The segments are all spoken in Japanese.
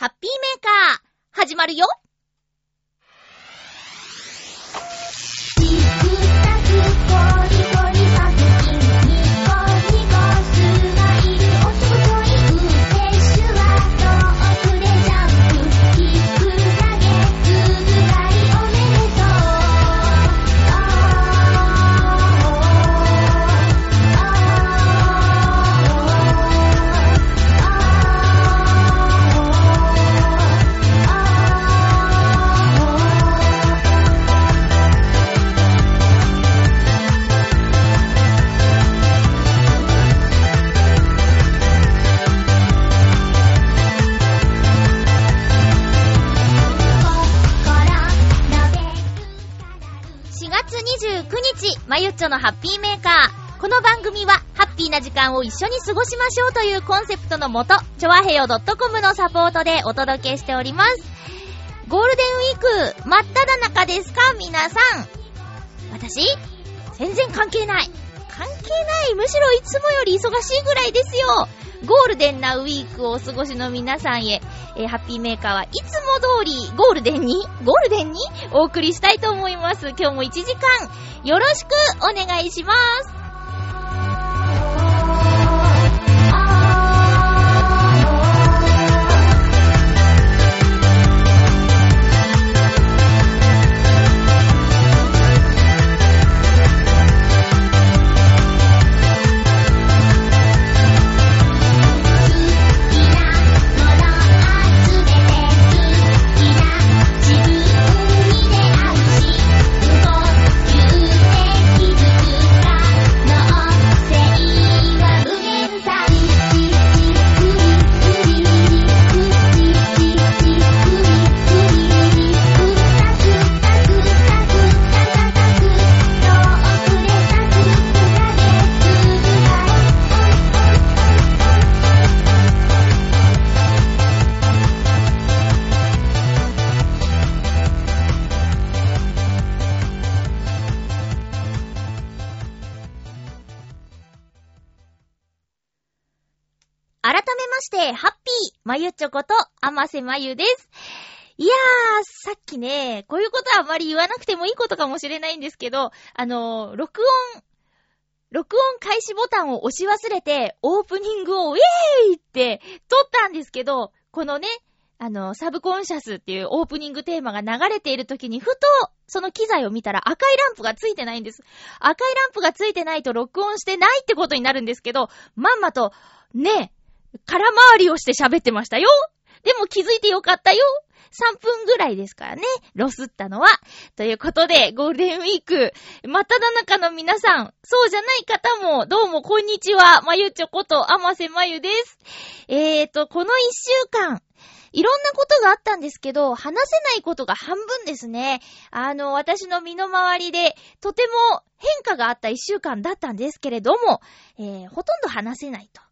ハッピーメーカー、始まるよ。私、まゆっちょのハッピーメーカー。この番組は、ハッピーな時間を一緒に過ごしましょうというコンセプトのもと、ちょわへよ .com のサポートでお届けしております。ゴールデンウィーク、真っ只中ですか？皆さん。私？全然関係ない。関係ない。むしろいつもより忙しいぐらいですよ。ゴールデンなウィークをお過ごしの皆さんへ、えー、ハッピーメーカーはいつも通りゴールデンに、ゴールデンにお送りしたいと思います。今日も1時間よろしくお願いします。まゆちょこと、あませまゆです。いやー、さっきね、こういうことはあまり言わなくてもいいことかもしれないんですけど、あのー、録音、録音開始ボタンを押し忘れて、オープニングをウェーイって撮ったんですけど、このね、あの、サブコンシャスっていうオープニングテーマが流れている時に、ふと、その機材を見たら赤いランプがついてないんです。赤いランプがついてないと録音してないってことになるんですけど、まんまと、ね、空回りをして喋ってましたよ。でも気づいてよかったよ。3分ぐらいですからね。ロスったのは。ということで、ゴールデンウィーク、まただ中の皆さん、そうじゃない方も、どうもこんにちは。まゆちょこと、あませまゆです。えーと、この1週間、いろんなことがあったんですけど、話せないことが半分ですね。あの、私の身の回りで、とても変化があった1週間だったんですけれども、えー、ほとんど話せないと。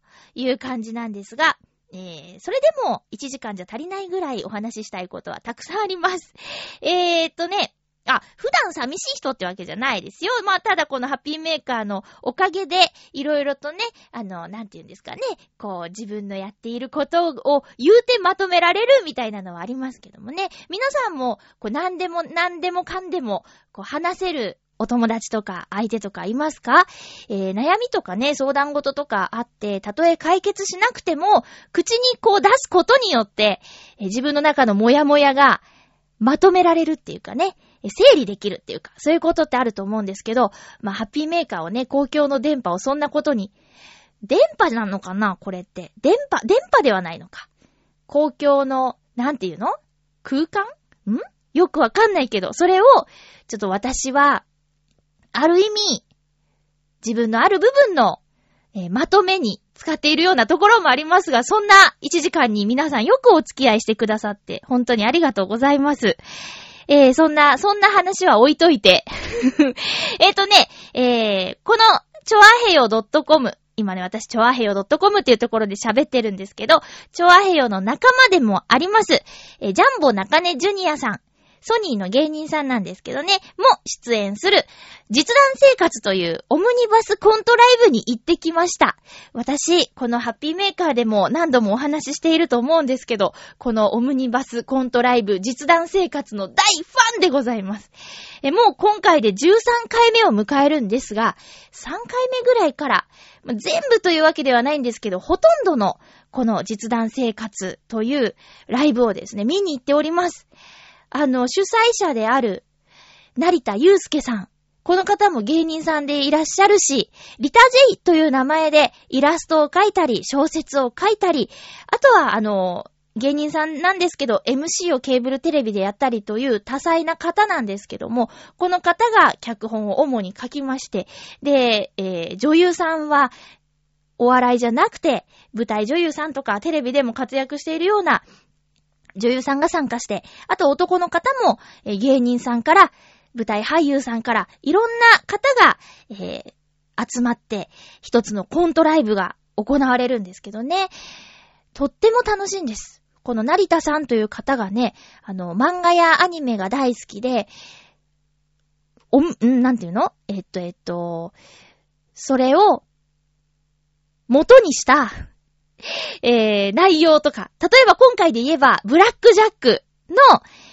いう感じなんですが、えー、それでも1時間じゃ足りないぐらいお話ししたいことはたくさんあります。えーっとね、あ、普段寂しい人ってわけじゃないですよ。まあ、ただこのハッピーメーカーのおかげで、いろいろとね、あの、なんて言うんですかね、こう、自分のやっていることを言うてまとめられるみたいなのはありますけどもね。皆さんも、こう、何でも、何でもかんでも、こう、話せるお友達とか相手とかいますか？えー、悩みとかね、相談事とかあって、たとえ解決しなくても、口にこう出すことによって、えー、自分の中のモヤモヤがまとめられるっていうかね、整理できるっていうか、そういうことってあると思うんですけど、まあ、ハッピーメーカーをね、公共の電波をそんなことに、電波なのかな？これって。電波、電波ではないのか。公共の、なんていうの？空間？ん？よくわかんないけど、それを、ちょっと私は、ある意味、自分のある部分の、えー、まとめに使っているようなところもありますが、そんな1時間に皆さんよくお付き合いしてくださって、本当にありがとうございます。えー、そんな、そんな話は置いといて。えっとね、えー、この、ちょあへよ .com、今ね、私、ちょあへよ .com っていうところで喋ってるんですけど、ちょあへよの仲間でもあります。え、ジャンボ中根ジュニアさん。ソニーの芸人さんなんですけどね、も出演する、実弾生活というオムニバスコントライブに行ってきました。私、このハッピーメーカーでも何度もお話ししていると思うんですけど、このオムニバスコントライブ実弾生活の大ファンでございます。え、もう今回で13回目を迎えるんですが、3回目ぐらいから、全部というわけではないんですけど、ほとんどのこの実弾生活というライブをですね、見に行っております。あの、主催者である、成田祐介さん。この方も芸人さんでいらっしゃるし、リタジェイという名前でイラストを描いたり、小説を書いたり、あとは、あの、芸人さんなんですけど、MC をケーブルテレビでやったりという多彩な方なんですけども、この方が脚本を主に書きまして、で、えー、女優さんは、お笑いじゃなくて、舞台女優さんとかテレビでも活躍しているような女優さんが参加して、あと男の方も、えー、芸人さんから、舞台俳優さんから、いろんな方が、えー、集まって、一つのコントライブが行われるんですけどね。とっても楽しいんです。この成田さんという方がね、あの、漫画やアニメが大好きで、おん、んなんていうの？えっと、えっと、それを、元にした えー、内容とか、例えば今回で言えば、ブラックジャックの、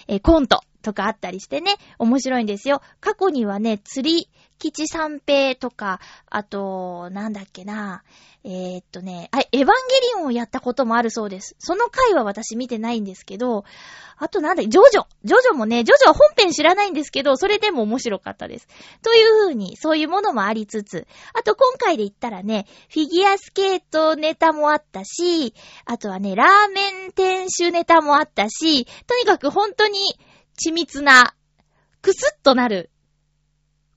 えー、コントとかあったりしてね、面白いんですよ。過去にはね、釣り、吉三平とか、あと、なんだっけな、えー、っとね、あ、エヴァンゲリオンをやったこともあるそうです。その回は私見てないんですけど、あとなんだ、ジョジョ。ジョジョもね、ジョジョは本編知らないんですけど、それでも面白かったです。という風に、そういうものもありつつ、あと今回で言ったらね、フィギュアスケートネタもあったし、あとはね、ラーメン店主ネタもあったし、とにかく本当に緻密な、くすっとなる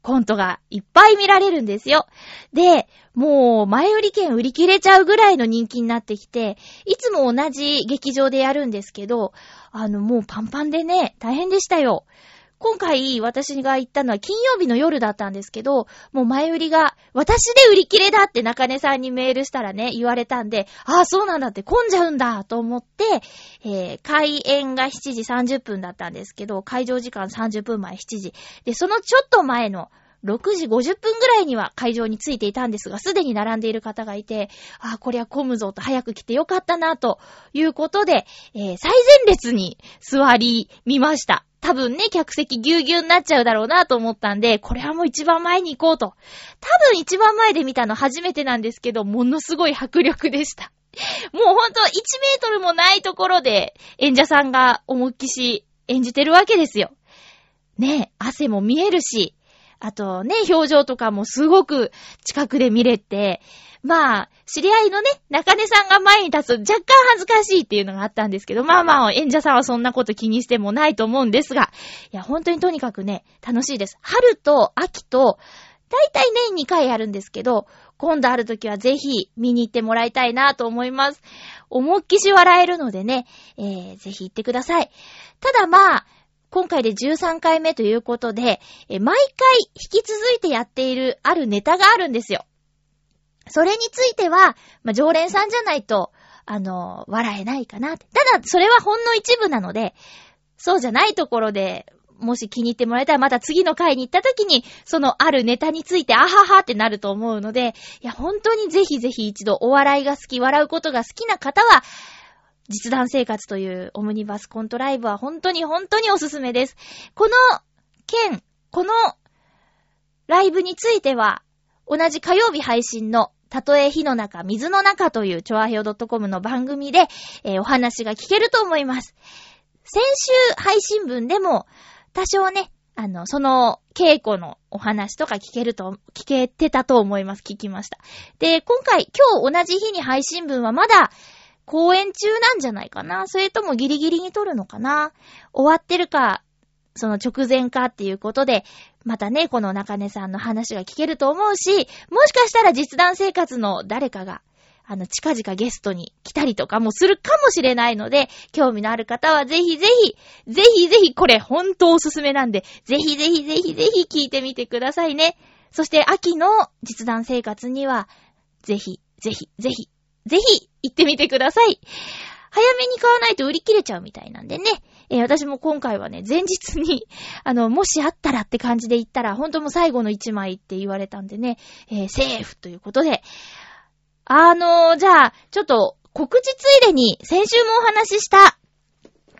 コントがいっぱい見られるんですよ。で、もう前売り券売り切れちゃうぐらいの人気になってきて、いつも同じ劇場でやるんですけど、あのもうパンパンでね、大変でしたよ。今回私が行ったのは金曜日の夜だったんですけど、もう前売りが、私で売り切れだって中根さんにメールしたらね、言われたんで、ああ、そうなんだって混んじゃうんだと思って、えー、開演が7時30分だったんですけど、会場時間30分前7時。で、そのちょっと前の6時50分ぐらいには会場に着いていたんですが、すでに並んでいる方がいて、ああ、こりゃ混むぞと早く来てよかったな、ということで、えー、最前列に座り見ました。多分ね、客席ぎゅうぎゅうになっちゃうだろうなと思ったんで、これはもう一番前に行こうと。多分一番前で見たの初めてなんですけど、ものすごい迫力でした。もうほんと1メートルもないところで演者さんが思いっきし演じてるわけですよ。ねえ汗も見えるし、あとね、表情とかもすごく近くで見れて、まあ、知り合いのね、中根さんが前に立つと若干恥ずかしいっていうのがあったんですけど、まあまあ、演者さんはそんなこと気にしてもないと思うんですが、いや、本当にとにかくね、楽しいです。春と秋と、だいたい年2回あるんですけど、今度ある時はぜひ見に行ってもらいたいなと思います。思いっきし笑えるのでね、えー、ぜひ行ってください。ただまあ、今回で13回目ということで、毎回引き続いてやっているあるネタがあるんですよ。それについては、まあ、常連さんじゃないと、あの、笑えないかなただ、それはほんの一部なので、そうじゃないところで、もし気に入ってもらえたらまた次の回に行った時に、そのあるネタについて、あははってなると思うので、いや、本当にぜひぜひ一度お笑いが好き、笑うことが好きな方は、実弾生活というオムニバスコントライブは本当に本当におすすめです。この件、このライブについては、同じ火曜日配信のたとえ火の中、水の中というチョアヘオ .com の番組で、えー、お話が聞けると思います。先週配信分でも多少ね、あの、その稽古のお話とか聞けると、聞けてたと思います。聞きました。で、今回、今日同じ日に配信分はまだ公演中なんじゃないかな？それともギリギリに撮るのかな？終わってるか、その直前かっていうことで、またね、この中根さんの話が聞けると思うし、もしかしたら実弾生活の誰かが、あの、近々ゲストに来たりとかもするかもしれないので、興味のある方はぜひぜひ、ぜひぜひ、これほんとおすすめなんで、ぜひぜひぜひぜひ聞いてみてくださいね。そして秋の実弾生活には、ぜひ、ぜひ、ぜひ、ぜひ、行ってみてください。早めに買わないと売り切れちゃうみたいなんでね。えー、私も今回はね、前日に、あの、もしあったらって感じで言ったら、本当も最後の一枚って言われたんでね、えー、セーフということで、あのー、じゃあ、ちょっと、告知ついでに、先週もお話しした、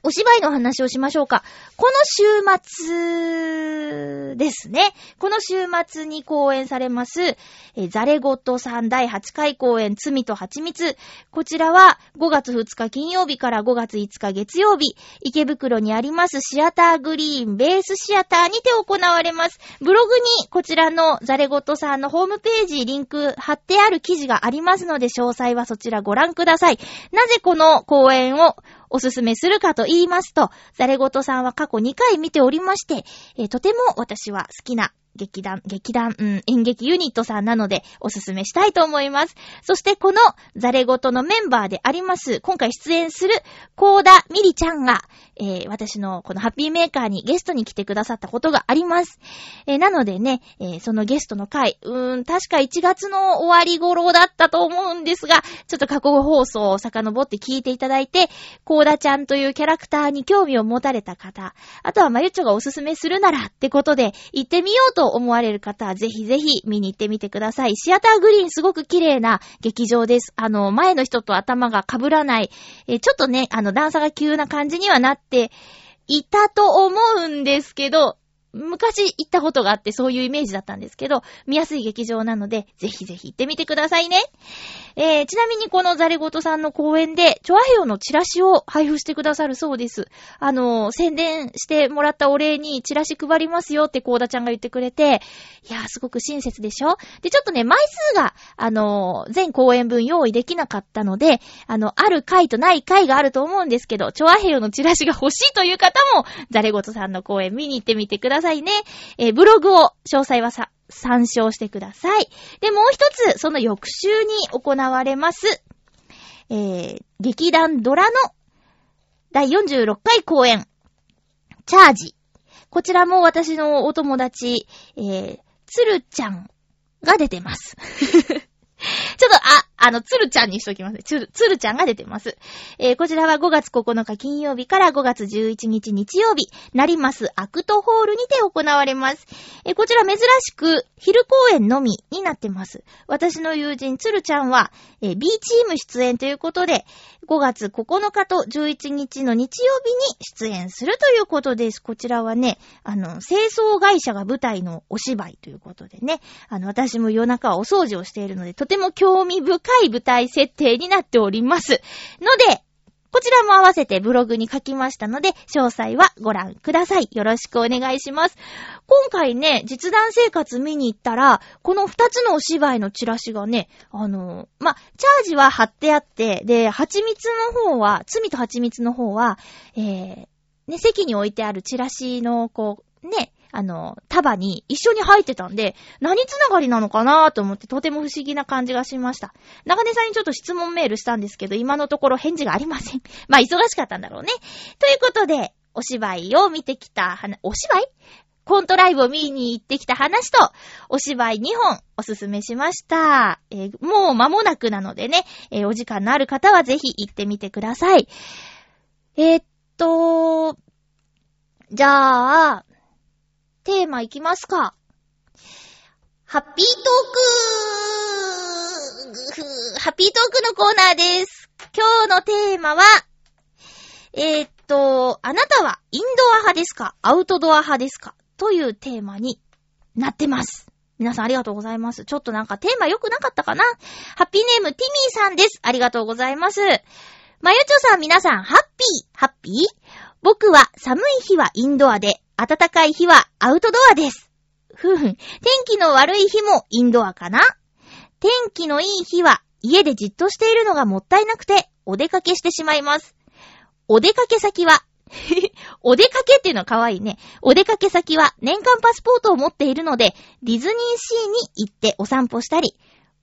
お芝居の話をしましょうか。この週末ですね。この週末に公演されます、えザレゴットさん第8回公演、罪と蜂蜜。こちらは5月2日金曜日から5月5日月曜日、池袋にありますシアターグリーンベースシアターにて行われます。ブログにこちらのザレゴットさんのホームページ、リンク貼ってある記事がありますので、詳細はそちらご覧ください。なぜこの公演をおすすめするかと言いますと、ザレゴトさんは過去2回見ておりまして、えー、とても私は好きな劇団、劇団、うん、演劇ユニットさんなのでおすすめしたいと思います。そしてこのザレゴトのメンバーであります、今回出演するコーダミリちゃんが、えー、私のこのハッピーメーカーにゲストに来てくださったことがあります。えー、なのでね、えー、そのゲストの回、うーん、確か1月の終わり頃だったと思うんですが、ちょっと過去放送を遡って聞いていただいて、コーダちゃんというキャラクターに興味を持たれた方、あとはまゆちょがおすすめするならってことで、行ってみようと思われる方はぜひぜひ見に行ってみてください。シアターグリーンすごく綺麗な劇場です。あの、前の人と頭が被らない、えちょっとね、あの、段差が急な感じにはなってっていたと思うんですけど、昔行ったことがあってそういうイメージだったんですけど、見やすい劇場なので、ぜひぜひ行ってみてくださいね。えー、ちなみにこのザレゴトさんの公演で、チョアヘヨのチラシを配布してくださるそうです。あの、宣伝してもらったお礼にチラシ配りますよってコーダちゃんが言ってくれて、いやーすごく親切でしょ？で、ちょっとね、枚数が、あの、全公演分用意できなかったので、あの、ある回とない回があると思うんですけど、チョアヘヨのチラシが欲しいという方も、ザレゴトさんの公演見に行ってみてくださいださいね。えー、ブログを、詳細はさ、参照してください。で、もう一つ、その翌週に行われます、えー、劇団ドラの第46回公演、チャージ。こちらも私のお友達、えー、つるちゃんが出てます。ちょっと、あ、あの、つるちゃんにしときます。つる、つるちゃんが出てます。えー、こちらは5月9日金曜日から5月11日日曜日、なりますアクトホールにて行われます。えー、こちら珍しく、昼公演のみになってます。私の友人つるちゃんは、えー、B チーム出演ということで、5月9日と11日の日曜日に出演するということです。こちらはね、あの、清掃会社が舞台のお芝居ということでね、あの、私も夜中はお掃除をしているので、とても興味深いい舞台設定になっております。ので、こちらも合わせてブログに書きましたので、詳細はご覧ください。よろしくお願いします。今回ね、実弾生活見に行ったら、この二つのお芝居のチラシがね、あのー、ま、チャージは貼ってあって、で、蜂蜜の方は、罪と蜂蜜の方は、えー、ね、席に置いてあるチラシの、こう、ね、あの、束に一緒に入ってたんで、何つながりなのかなと思ってとても不思議な感じがしました。長根さんにちょっと質問メールしたんですけど、今のところ返事がありません。まあ、忙しかったんだろうね。ということで、お芝居を見てきた話、お芝居？コントライブを見に行ってきた話と、お芝居2本おすすめしました。えー、もう間もなくなのでね、えー、お時間のある方はぜひ行ってみてください。えー、っと、じゃあ、テーマいきますか。ハッピートークハッピートークのコーナーです。今日のテーマは、えー、っと、あなたはインドア派ですか？アウトドア派ですか？というテーマになってます。皆さんありがとうございます。ちょっとなんかテーマ良くなかったかな？ハッピーネームティミーさんです。ありがとうございます。まゆちょさん皆さん、ハッピー、ハッピー？僕は寒い日はインドアで、暖かい日はアウトドアです。ふふん。天気の悪い日もインドアかな？天気のいい日は家でじっとしているのがもったいなくてお出かけしてしまいます。お出かけ先は お出かけっていうのは可愛いね。お出かけ先は年間パスポートを持っているので、ディズニーシーに行ってお散歩したり、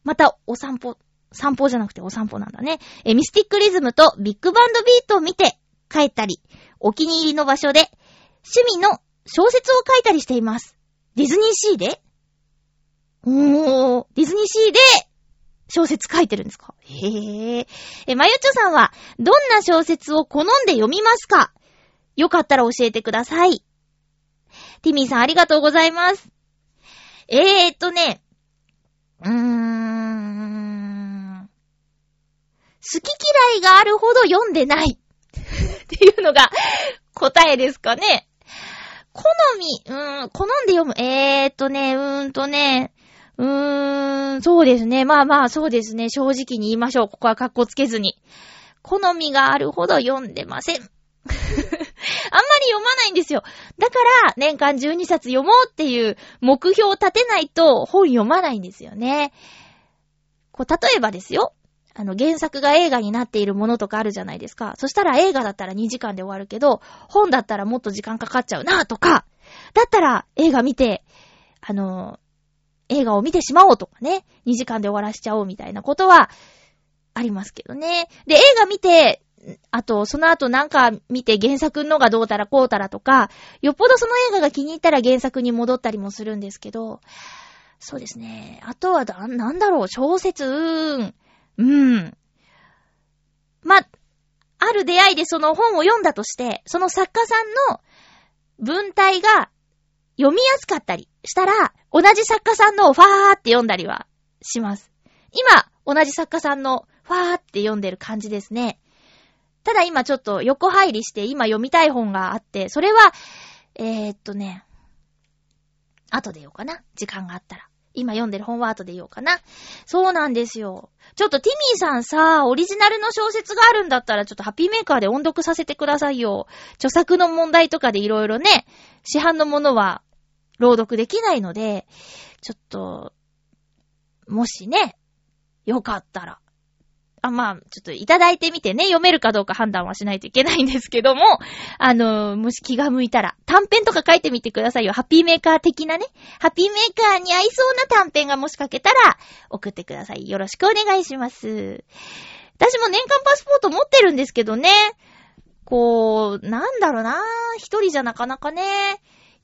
またお散歩、散歩じゃなくてお散歩なんだね。え、ミスティックリズムとビッグバンドビートを見て帰ったり、お気に入りの場所で趣味の小説を書いたりしています。ディズニーシーで？おー、ディズニーシーで小説書いてるんですか？へえ。え、まゆちょさんは、どんな小説を好んで読みますか？よかったら教えてください。ティミーさんありがとうございます。えーっとね、うーん。好き嫌いがあるほど読んでないっていうのが答えですかね。好み、うーん、好んで読む。えーとね、うーんとね、うーん、そうですね。まあまあ、そうですね。正直に言いましょう。ここは格好つけずに。好みがあるほど読んでません。あんまり読まないんですよ。だから、年間12冊読もうっていう目標を立てないと本読まないんですよね。こう、例えばですよ。あの、原作が映画になっているものとかあるじゃないですか。そしたら映画だったら2時間で終わるけど、本だったらもっと時間かかっちゃうなとか、だったら映画見て、あの、映画を見てしまおうとかね、2時間で終わらしちゃおうみたいなことはありますけどね。で、映画見て、あと、その後なんか見て原作のがどうたらこうたらとか、よっぽどその映画が気に入ったら原作に戻ったりもするんですけど、そうですね。あとはだ、なんだろう、小説、うーん。うん。ま、ある出会いでその本を読んだとして、その作家さんの文体が読みやすかったりしたら、同じ作家さんのファーって読んだりはします。今、同じ作家さんのファーって読んでる感じですね。ただ今ちょっと横入りして今読みたい本があって、それは、えー、っとね、後で言おうかな。時間があったら。今読んでる本は後で言おうかな。そうなんですよ。ちょっとティミーさんさ、オリジナルの小説があるんだったら、ちょっとハッピーメーカーで音読させてくださいよ。著作の問題とかでいろいろね、市販のものは朗読できないので、ちょっと、もしね、よかったら。あ、まあ、ちょっといただいてみてね、読めるかどうか判断はしないといけないんですけども、あの、もし気が向いたら、短編とか書いてみてくださいよ。ハッピーメーカー的なね。ハッピーメーカーに合いそうな短編がもし書けたら、送ってください。よろしくお願いします。私も年間パスポート持ってるんですけどね。こう、なんだろうな一人じゃなかなかね、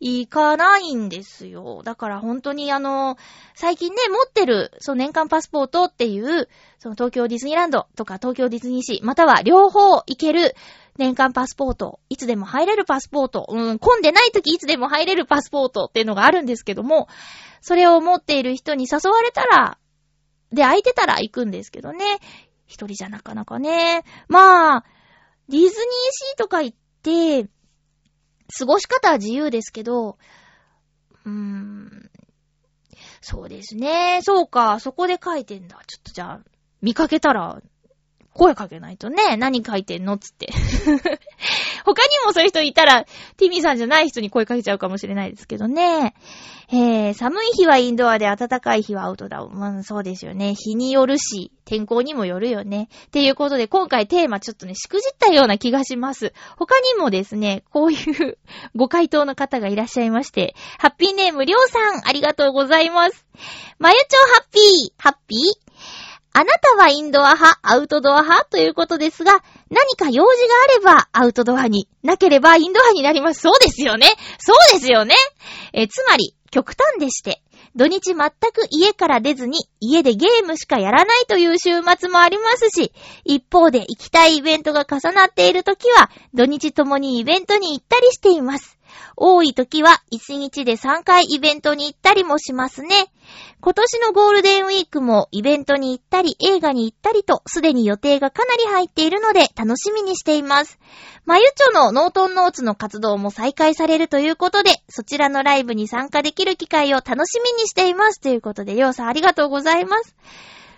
行かないんですよ。だから本当にあの、最近ね、持ってる、その年間パスポートっていう、その東京ディズニーランドとか東京ディズニーシー、または両方行ける年間パスポート、いつでも入れるパスポート、うん、混んでない時いつでも入れるパスポートっていうのがあるんですけども、それを持っている人に誘われたら、で、空いてたら行くんですけどね。一人じゃなかなかね。まあ、ディズニーシーとか行って、過ごし方は自由ですけど、うーん、そうですね。そうか、そこで書いてんだ。ちょっとじゃあ、見かけたら、声かけないとね、何書いてんのつって。他にもそういう人いたら、ティミーさんじゃない人に声かけちゃうかもしれないですけどね。えー、寒い日はインドアで暖かい日はアウトだ。まあ、そうですよね。日によるし、天候にもよるよね。っていうことで、今回テーマちょっとね、しくじったような気がします。他にもですね、こういう ご回答の方がいらっしゃいまして、ハッピーネームりょうさん、ありがとうございます。まゆちょハッピー、ハッピーあなたはインドア派、アウトドア派ということですが、何か用事があればアウトドアに、なければインドアになります。そうですよね。そうですよね。えつまり、極端でして、土日全く家から出ずに家でゲームしかやらないという週末もありますし、一方で行きたいイベントが重なっている時は、土日ともにイベントに行ったりしています。多い時は1日で3回イベントに行ったりもしますね。今年のゴールデンウィークもイベントに行ったり映画に行ったりとすでに予定がかなり入っているので楽しみにしています。まゆちょのノートンノーツの活動も再開されるということで、そちらのライブに参加できる機会を楽しみにしています。ということで、りょうさんありがとうございます。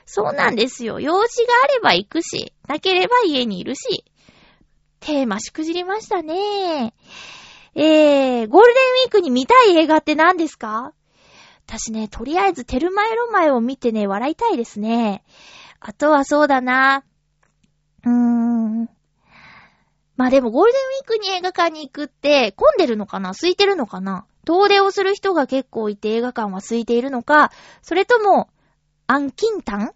そうなんですよ。用事があれば行くし、なければ家にいるし。テーマしくじりましたね。えー、ゴールデンウィークに見たい映画って何ですか？私ね、とりあえずテルマエロマエを見てね、笑いたいですね。あとはそうだな。うーん。まあでもゴールデンウィークに映画館に行くって混んでるのかな？空いてるのかな？遠出をする人が結構いて映画館は空いているのか、それとも、アンキンタン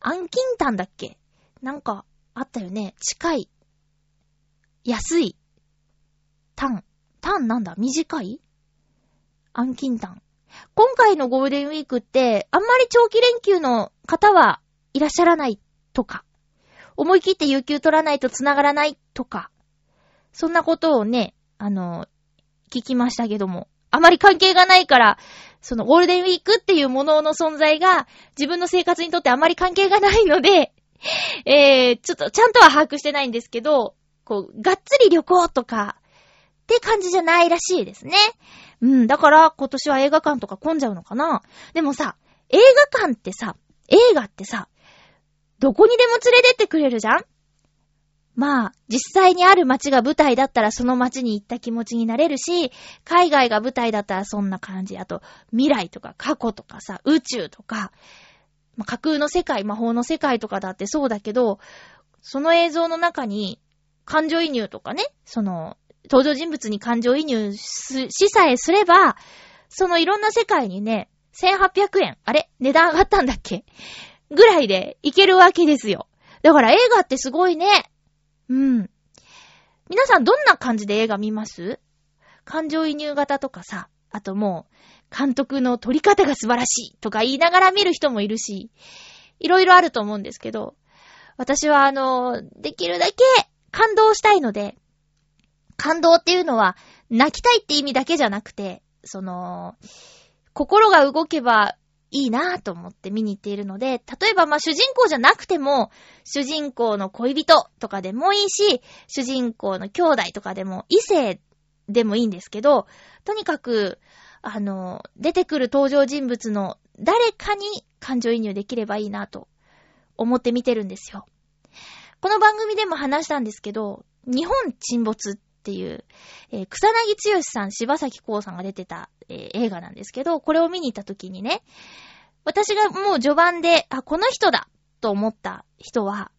アンキンタンだっけ？なんか、あったよね。近い。安い。タン。タンなんだ？短い？アンキンタン。今回のゴールデンウィークって、あんまり長期連休の方はいらっしゃらないとか、思い切って有給取らないと繋がらないとか、そんなことをね、あの、聞きましたけども、あまり関係がないから、そのゴールデンウィークっていうものの存在が自分の生活にとってあまり関係がないので、えー、ちょっとちゃんとは把握してないんですけど、こう、がっつり旅行とか、って感じじゃないらしいですね。うん、だから今年は映画館とか混んじゃうのかなでもさ、映画館ってさ、映画ってさ、どこにでも連れてってくれるじゃん？まあ、実際にある街が舞台だったらその街に行った気持ちになれるし、海外が舞台だったらそんな感じ。あと、未来とか過去とかさ、宇宙とか、まあ、架空の世界、魔法の世界とかだってそうだけど、その映像の中に感情移入とかね、その、登場人物に感情移入しさえすれば、そのいろんな世界にね、1800円、あれ値段上がったんだっけ？ぐらいでいけるわけですよ。だから映画ってすごいね。うん。皆さんどんな感じで映画見ます？感情移入型とかさ、あともう、監督の撮り方が素晴らしいとか言いながら見る人もいるし、いろいろあると思うんですけど、私はあの、できるだけ感動したいので、感動っていうのは泣きたいって意味だけじゃなくて、その、心が動けばいいなぁと思って見に行っているので、例えばまあ主人公じゃなくても、主人公の恋人とかでもいいし、主人公の兄弟とかでも、異性でもいいんですけど、とにかく、あの、出てくる登場人物の誰かに感情移入できればいいなと思って見てるんですよ。この番組でも話したんですけど、日本沈没っっていう、えー、草薙剛さん、柴崎孝さんが出てた、えー、映画なんですけど、これを見に行った時にね、私がもう序盤で、あ、この人だと思った人は、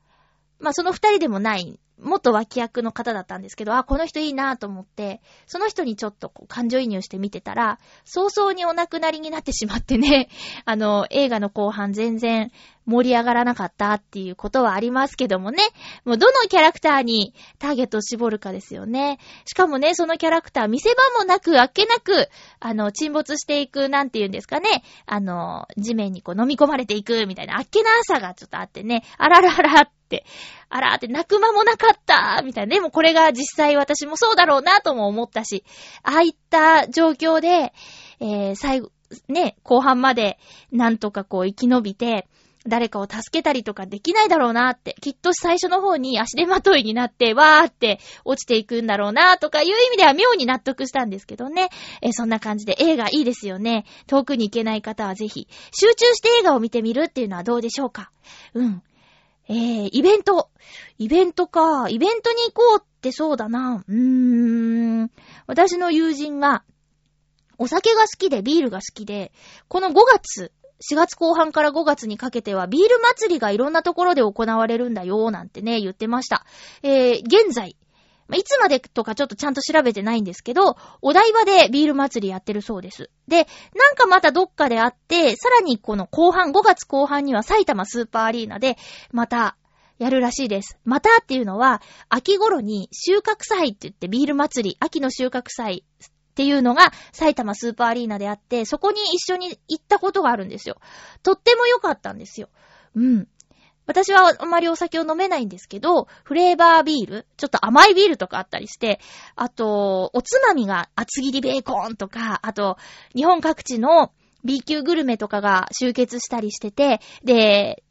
まあその二人でもない元脇役の方だったんですけど、あ、この人いいなと思って、その人にちょっとこう感情移入して見てたら、早々にお亡くなりになってしまってね、あの、映画の後半全然盛り上がらなかったっていうことはありますけどもね、もうどのキャラクターにターゲットを絞るかですよね。しかもね、そのキャラクター見せ場もなく、あっけなく、あの、沈没していく、なんて言うんですかね、あの、地面にこう飲み込まれていくみたいな、あっけなさがちょっとあってね、あらららっ、あらーって泣く間もなかったみたいな。でもこれが実際私もそうだろうなとも思ったし、ああいった状況で、えー、最後、ね、後半までなんとかこう生き延びて、誰かを助けたりとかできないだろうなって、きっと最初の方に足手まといになって、わーって落ちていくんだろうなとかいう意味では妙に納得したんですけどね。え、そんな感じで映画いいですよね。遠くに行けない方はぜひ、集中して映画を見てみるっていうのはどうでしょうか？うん。えー、イベント。イベントか。イベントに行こうってそうだな。うーん。私の友人が、お酒が好きで、ビールが好きで、この5月、4月後半から5月にかけてはビール祭りがいろんなところで行われるんだよ、なんてね、言ってました。えー、現在、いつまでとかちょっとちゃんと調べてないんですけど、お台場でビール祭りやってるそうです。で、なんかまたどっかであって、さらにこの後半、5月後半には埼玉スーパーアリーナで、また、やるらしいです。またっていうのは、秋頃に収穫祭って言ってビール祭り、秋の収穫祭っていうのが埼玉スーパーアリーナであって、そこに一緒に行ったことがあるんですよ。とっても良かったんですよ。うん。私はあまりお酒を飲めないんですけど、フレーバービール、ちょっと甘いビールとかあったりして、あと、おつまみが厚切りベーコンとか、あと、日本各地の B 級グルメとかが集結したりしてて、で、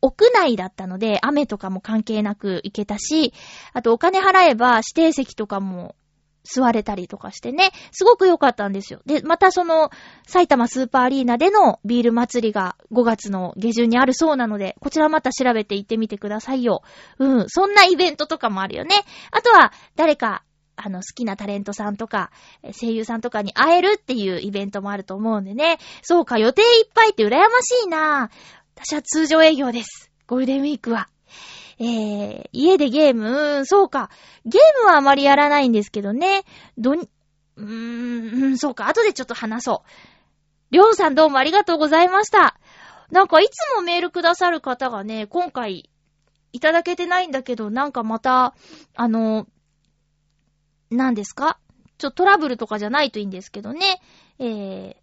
屋内だったので、雨とかも関係なく行けたし、あとお金払えば指定席とかも座れたりとかしてね、すごく良かったんですよ。で、またその、埼玉スーパーアリーナでのビール祭りが5月の下旬にあるそうなので、こちらまた調べて行ってみてくださいよ。うん、そんなイベントとかもあるよね。あとは、誰か、あの、好きなタレントさんとか、声優さんとかに会えるっていうイベントもあると思うんでね。そうか、予定いっぱいって羨ましいな私は通常営業です。ゴールデンウィークは。えー、家でゲーム、そうか。ゲームはあまりやらないんですけどね。どに、うーん、そうか。後でちょっと話そう。りょうさんどうもありがとうございました。なんかいつもメールくださる方がね、今回いただけてないんだけど、なんかまた、あの、何ですか？ちょっと、トラブルとかじゃないといいんですけどね。えー、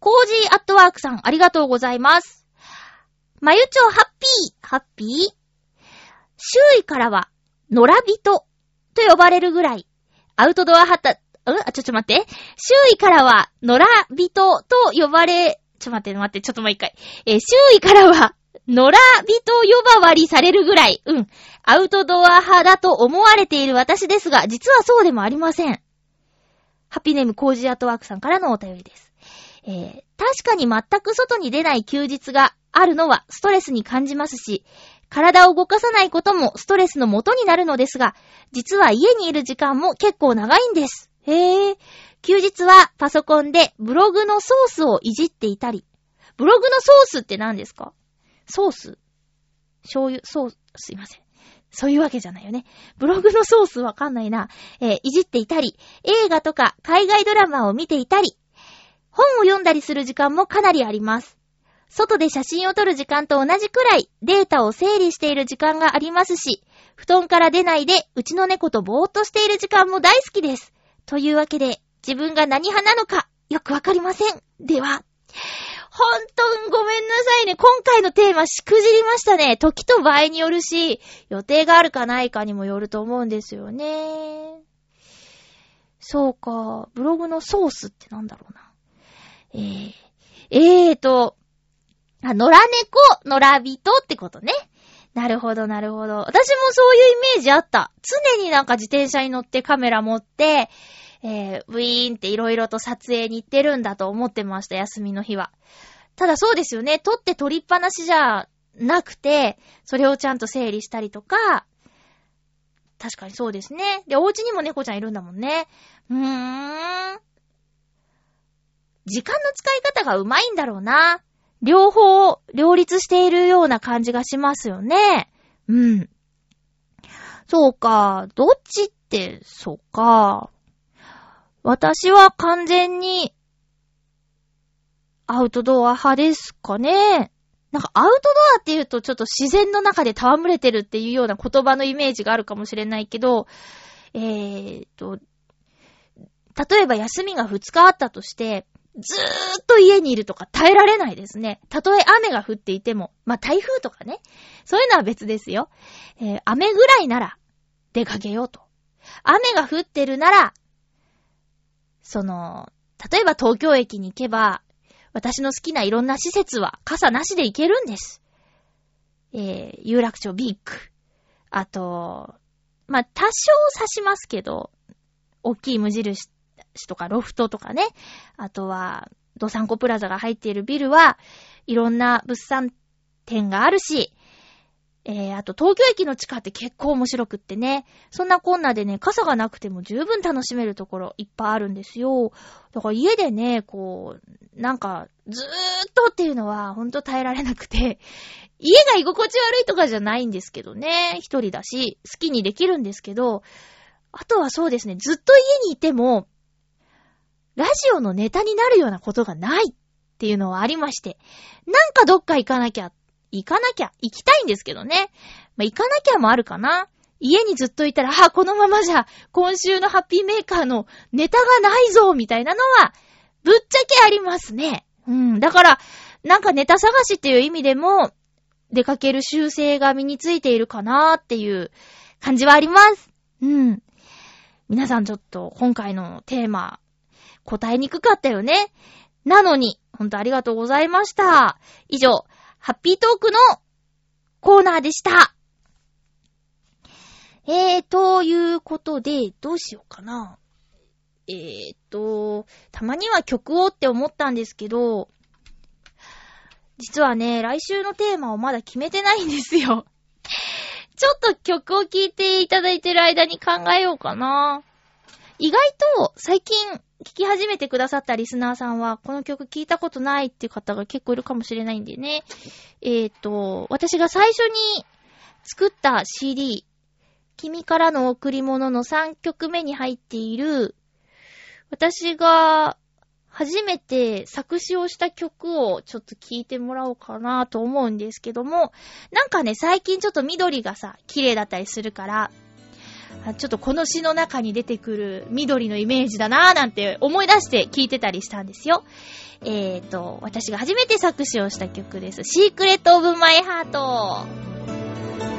コージーアットワークさん、ありがとうございます。まゆちょハッピー、ハッピー？周囲からは、野良人と呼ばれるぐらい、アウトドア派た、うん？あ、ちょ、ちょ待って。周囲からは、野良人と呼ばれ、ちょ待って、待って、ちょっともう一回。えー、周囲からは、野良人呼ばわりされるぐらい、うん、アウトドア派だと思われている私ですが、実はそうでもありません。ハピネームコージアットワークさんからのお便りです。えー、確かに全く外に出ない休日があるのはストレスに感じますし、体を動かさないこともストレスの元になるのですが、実は家にいる時間も結構長いんです。へぇ。休日はパソコンでブログのソースをいじっていたり。ブログのソースって何ですか？ソース？醤油、ソース、すいません。そういうわけじゃないよね。ブログのソースわかんないな。えー、いじっていたり、映画とか海外ドラマを見ていたり、本を読んだりする時間もかなりあります。外で写真を撮る時間と同じくらいデータを整理している時間がありますし、布団から出ないでうちの猫とぼーっとしている時間も大好きです。というわけで、自分が何派なのかよくわかりません。では、ほんとごめんなさいね。今回のテーマしくじりましたね。時と場合によるし、予定があるかないかにもよると思うんですよね。そうか。ブログのソースってなんだろうな。えー、えーと、あ、野良猫、野良人ってことね。なるほど、なるほど。私もそういうイメージあった。常になんか自転車に乗ってカメラ持って、えー、ウィーンっていろいろと撮影に行ってるんだと思ってました、休みの日は。ただそうですよね。撮って撮りっぱなしじゃなくて、それをちゃんと整理したりとか、確かにそうですね。で、お家にも猫ちゃんいるんだもんね。うーん。時間の使い方がうまいんだろうな。両方、両立しているような感じがしますよね。うん。そうか。どっちって、そうか。私は完全に、アウトドア派ですかね。なんかアウトドアって言うとちょっと自然の中で戯れてるっていうような言葉のイメージがあるかもしれないけど、えーと、例えば休みが2日あったとして、ずーっと家にいるとか耐えられないですね。たとえ雨が降っていても。まあ、台風とかね。そういうのは別ですよ。えー、雨ぐらいなら出かけようと。雨が降ってるなら、その、例えば東京駅に行けば、私の好きないろんな施設は傘なしで行けるんです。えー、有楽町ビッグ。あと、まあ、多少刺しますけど、大きい無印とかロフトとかね、あとは、ドサンコプラザが入っているビルは、いろんな物産店があるし、えー、あと東京駅の地下って結構面白くってね、そんなこんなでね、傘がなくても十分楽しめるところいっぱいあるんですよ。だから家でね、こう、なんか、ずーっとっていうのはほんと耐えられなくて、家が居心地悪いとかじゃないんですけどね、一人だし、好きにできるんですけど、あとはそうですね、ずっと家にいても、ラジオのネタになるようなことがないっていうのはありまして、なんかどっか行かなきゃ、行かなきゃ、行きたいんですけどね。まあ、行かなきゃもあるかな。家にずっといたら、あ、このままじゃ、今週のハッピーメーカーのネタがないぞ、みたいなのは、ぶっちゃけありますね。うん。だから、なんかネタ探しっていう意味でも、出かける習性が身についているかなっていう感じはあります。うん。皆さんちょっと今回のテーマ、答えにくかったよね。なのに、ほんとありがとうございました。以上、ハッピートークのコーナーでした。えー、ということで、どうしようかな。えーと、たまには曲をって思ったんですけど、実はね、来週のテーマをまだ決めてないんですよ。ちょっと曲を聴いていただいてる間に考えようかな。意外と最近聞き始めてくださったリスナーさんは、この曲聞いたことないっていう方が結構いるかもしれないんでね。えっ、ー、と、私が最初に作った CD、君からの贈り物の3曲目に入っている、私が初めて作詞をした曲をちょっと聴いてもらおうかなと思うんですけども、なんかね、最近ちょっと緑がさ、綺麗だったりするから、ちょっとこの詩の中に出てくる緑のイメージだなぁなんて思い出して聞いてたりしたんですよ。えーと、私が初めて作詞をした曲です。シークレットオブマイハート。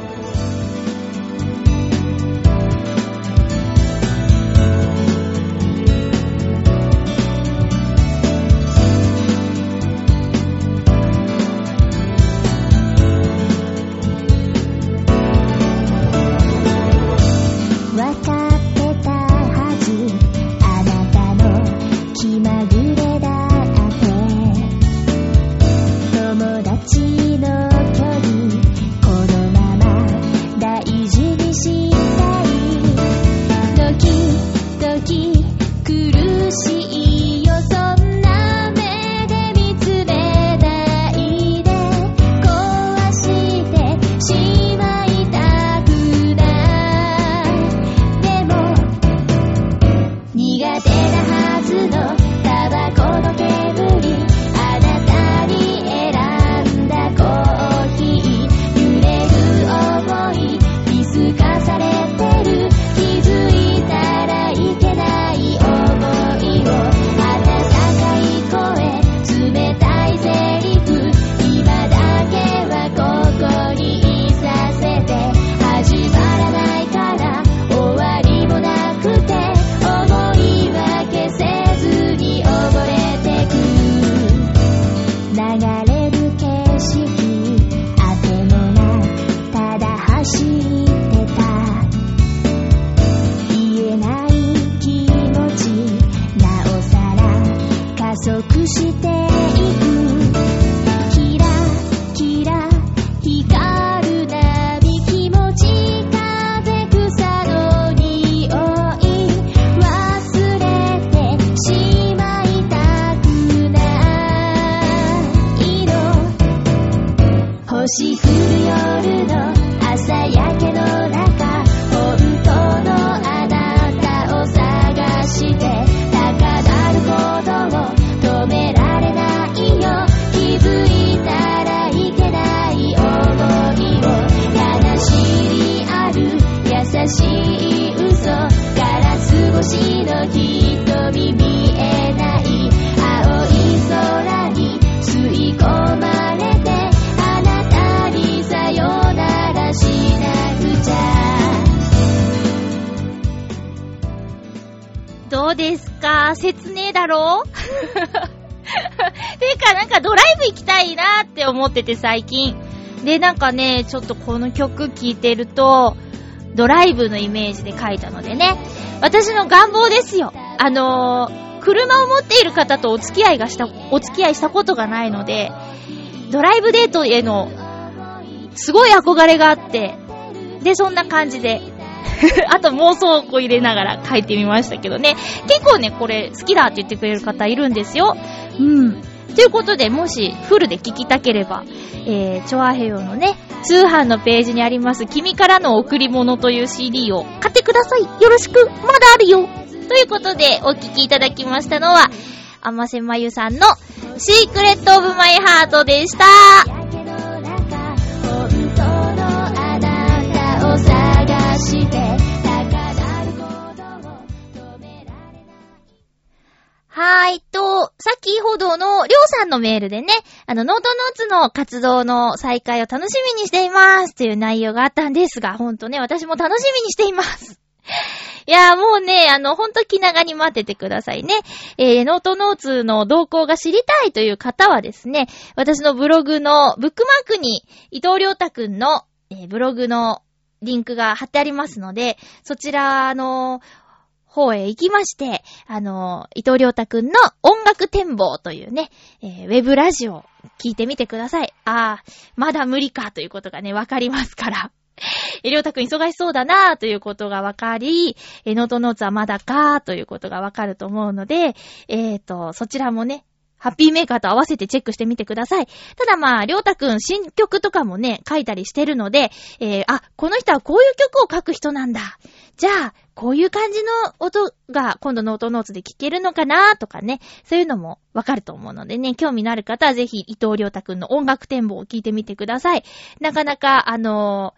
だろ？う。ていうか、なんかドライブ行きたいなってて最近。で、なんかね、ちょっとこの曲聴いてると、ドライブのイメージで書いたのでね、私の願望ですよ。あのー、車を持っている方とお付き合いがした、お付き合いしたことがないので、ドライブデートへの、すごい憧れがあって、で、そんな感じで、あと妄想をこう入れながら書いてみましたけどね。結構ね、これ好きだって言ってくれる方いるんですよ。うん。ということで、もしフルで聞きたければ、えー、チョアヘヨのね、通販のページにあります、君からの贈り物という CD を買ってください。よろしく。まだあるよ。ということで、お聴きいただきましたのは、あませまゆさんのシークレットオブマイハートでした。はいと、先ほどのりょうさんのメールでね、あの、ノートノーツの活動の再開を楽しみにしていますという内容があったんですが、ほんとね、私も楽しみにしています。いやーもうね、あの、ほんと気長に待っててくださいね。えー、ノートノーツの動向が知りたいという方はですね、私のブログのブックマークに伊藤良太くんの、えー、ブログのリンクが貼ってありますので、そちらの、方へ行きまして、あの、伊藤良太くんの音楽展望というね、えー、ウェブラジオ聞いてみてください。あー、まだ無理かということがね、わかりますから。え、りょうたくん忙しそうだなーということがわかり、え、ノートノーツはまだかということがわかると思うので、えーと、そちらもね、ハッピーメーカーと合わせてチェックしてみてください。ただまあ、りょうたくん新曲とかもね、書いたりしてるので、えー、あ、この人はこういう曲を書く人なんだ。じゃあ、こういう感じの音が今度ノートノーツで聞けるのかなとかね、そういうのもわかると思うのでね、興味のある方はぜひ伊藤良太くんの音楽展望を聞いてみてください。なかなか、あの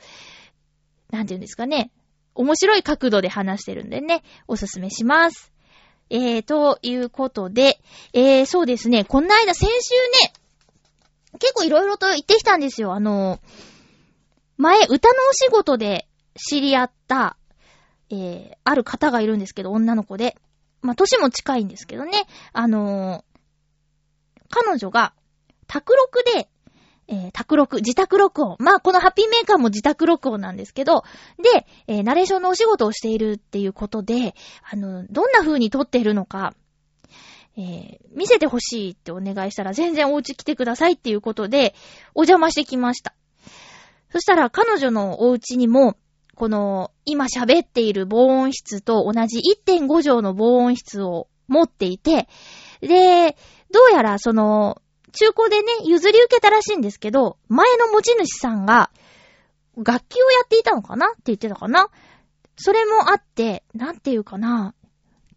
ー、なんて言うんですかね、面白い角度で話してるんでね、おすすめします。えー、ということで、えー、そうですね、こんな間、先週ね、結構いろいろと言ってきたんですよ。あの、前、歌のお仕事で知り合った、えー、ある方がいるんですけど、女の子で。まあ、歳も近いんですけどね。あのー、彼女が、卓録で、えー、卓録、自宅録音。まあ、このハッピーメーカーも自宅録音なんですけど、で、えー、ナレーションのお仕事をしているっていうことで、あの、どんな風に撮っているのか、えー、見せてほしいってお願いしたら、全然お家来てくださいっていうことで、お邪魔してきました。そしたら、彼女のお家にも、この、今喋っている防音室と同じ1.5畳の防音室を持っていて、で、どうやらその、中古でね、譲り受けたらしいんですけど、前の持ち主さんが、楽器をやっていたのかなって言ってたかな？それもあって、なんていうかな、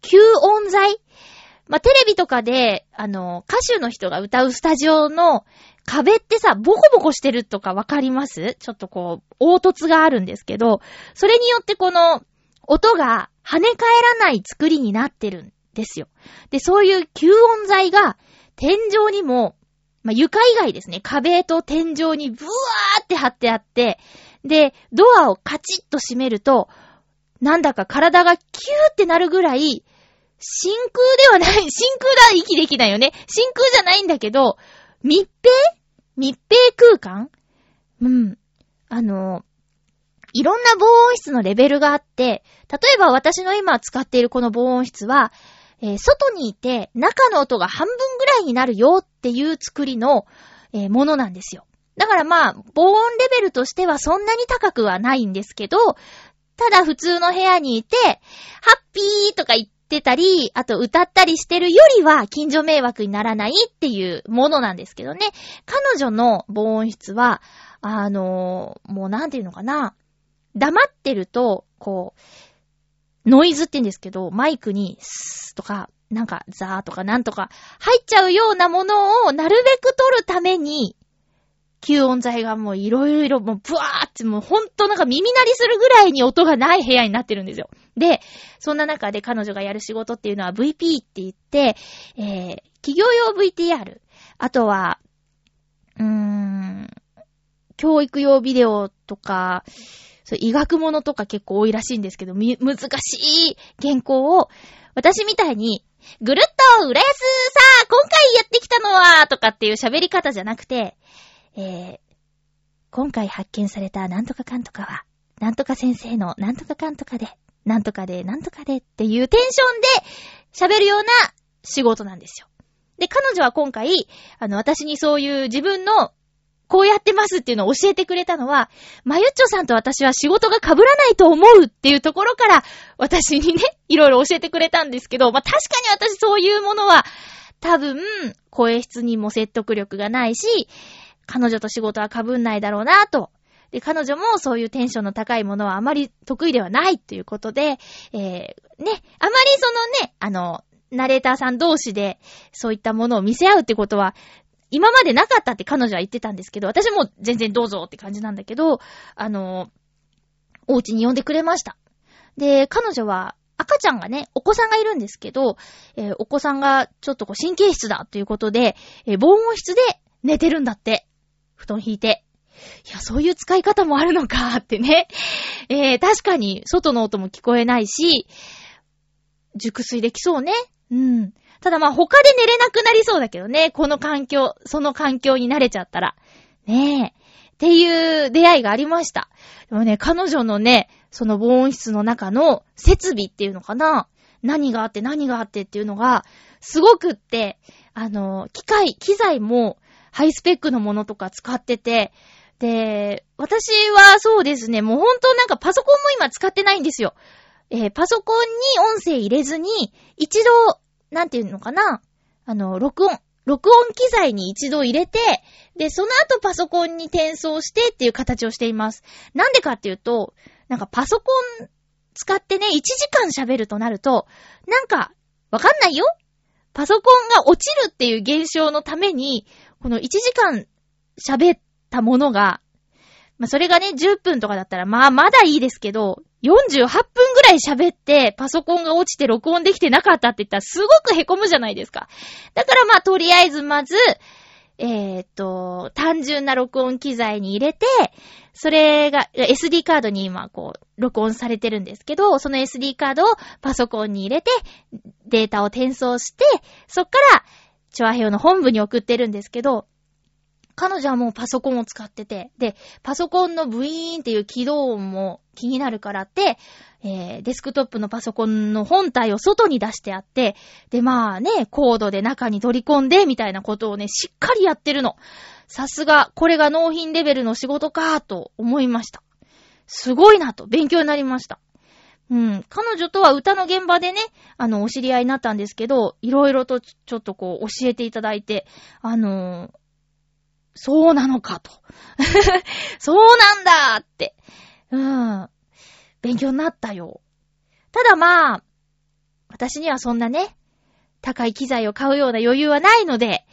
吸音材。まあ、テレビとかで、あの、歌手の人が歌うスタジオの壁ってさ、ボコボコしてるとかわかります？ちょっとこう、凹凸があるんですけど、それによってこの、音が跳ね返らない作りになってるんですよ。で、そういう吸音材が、天井にも、まあ、床以外ですね、壁と天井にブワーって貼ってあって、で、ドアをカチッと閉めると、なんだか体がキューってなるぐらい、真空ではない、真空だ、息できないよね。真空じゃないんだけど、密閉？密閉空間？うん。あの、いろんな防音室のレベルがあって、例えば私の今使っているこの防音室は、えー、外にいて中の音が半分ぐらいになるよっていう作りの、えー、ものなんですよ。だからまあ、防音レベルとしてはそんなに高くはないんですけど、ただ普通の部屋にいて、ハッピーとか言ってたり、あと歌ったりしてるよりは近所迷惑にならないっていうものなんですけどね。彼女の防音室は、あのー、もうなんていうのかな。黙ってると、こう、ノイズって言うんですけど、マイクに、スーとか、なんか、ザーとかなんとか、入っちゃうようなものをなるべく取るために、吸音材がもういろいろ、もうブワーってもうほんとなんか耳鳴りするぐらいに音がない部屋になってるんですよ。で、そんな中で彼女がやる仕事っていうのは VP って言って、えー、企業用 VTR、あとは、うーん、教育用ビデオとか、そう、医学物とか結構多いらしいんですけど、み、難しい原稿を、私みたいに、ぐるっと、浦安さあ、今回やってきたのは、とかっていう喋り方じゃなくて、えー、今回発見されたなんとかかんとかは、なんとか先生のなんとかかんとかで、なんとかで、なんとかでっていうテンションで喋るような仕事なんですよ。で、彼女は今回、あの、私にそういう自分のこうやってますっていうのを教えてくれたのは、まゆっちょさんと私は仕事が被らないと思うっていうところから、私にね、いろいろ教えてくれたんですけど、まあ、確かに私そういうものは、多分、声質にも説得力がないし、彼女と仕事は被んないだろうなと。で、彼女もそういうテンションの高いものはあまり得意ではないということで、えー、ね、あまりそのね、あの、ナレーターさん同士でそういったものを見せ合うってことは今までなかったって彼女は言ってたんですけど、私も全然どうぞって感じなんだけど、あの、お家に呼んでくれました。で、彼女は赤ちゃんがね、お子さんがいるんですけど、えー、お子さんがちょっとこう神経質だということで、えー、防音室で寝てるんだって。布団引いて。いや、そういう使い方もあるのかってね。えー、確かに外の音も聞こえないし、熟睡できそうね。うん。ただまあ他で寝れなくなりそうだけどね。この環境、その環境に慣れちゃったら。ねえ。っていう出会いがありました。でもね、彼女のね、その防音室の中の設備っていうのかな何があって何があってっていうのが、すごくって、あの、機械、機材もハイスペックのものとか使ってて、で、私はそうですね、もう本当なんかパソコンも今使ってないんですよ。えー、パソコンに音声入れずに、一度なんていうのかな？あの、録音、録音機材に一度入れて、で、その後パソコンに転送してっていう形をしています。なんでかっていうと、なんかパソコン使ってね、1時間喋るとなると、なんか、わかんないよ？パソコンが落ちるっていう現象のために、この1時間喋ったものが、まあ、それがね、10分とかだったら、まあ、まだいいですけど、48分ぐらい喋って、パソコンが落ちて録音できてなかったって言ったらすごく凹むじゃないですか。だからまあ、とりあえずまず、えー、っと、単純な録音機材に入れて、それが SD カードに今こう、録音されてるんですけど、その SD カードをパソコンに入れて、データを転送して、そっから、チョアヘヨの本部に送ってるんですけど、彼女はもうパソコンを使ってて、で、パソコンのブイーンっていう起動音も気になるからって、えー、デスクトップのパソコンの本体を外に出してあって、で、まあね、コードで中に取り込んで、みたいなことをね、しっかりやってるの。さすが、これが納品レベルの仕事か、と思いました。すごいなと、勉強になりました。うん。彼女とは歌の現場でね、あの、お知り合いになったんですけど、いろいろとちょっとこう、教えていただいて、あのー、そうなのかと。そうなんだって。うん。勉強になったよ。ただまあ、私にはそんなね、高い機材を買うような余裕はないので、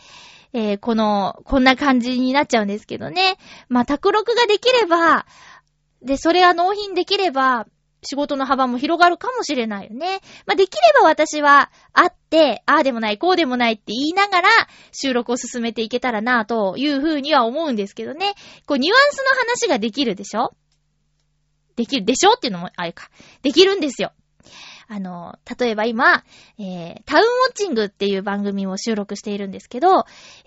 えー、この、こんな感じになっちゃうんですけどね。まあ、卓録ができれば、で、それは納品できれば、仕事の幅も広がるかもしれないよね。まあ、できれば私は会って、ああでもない、こうでもないって言いながら収録を進めていけたらなというふうには思うんですけどね。こう、ニュアンスの話ができるでしょ？できるでしょっていうのもあれか。できるんですよ。あの、例えば今、えー、タウンウォッチングっていう番組を収録しているんですけど、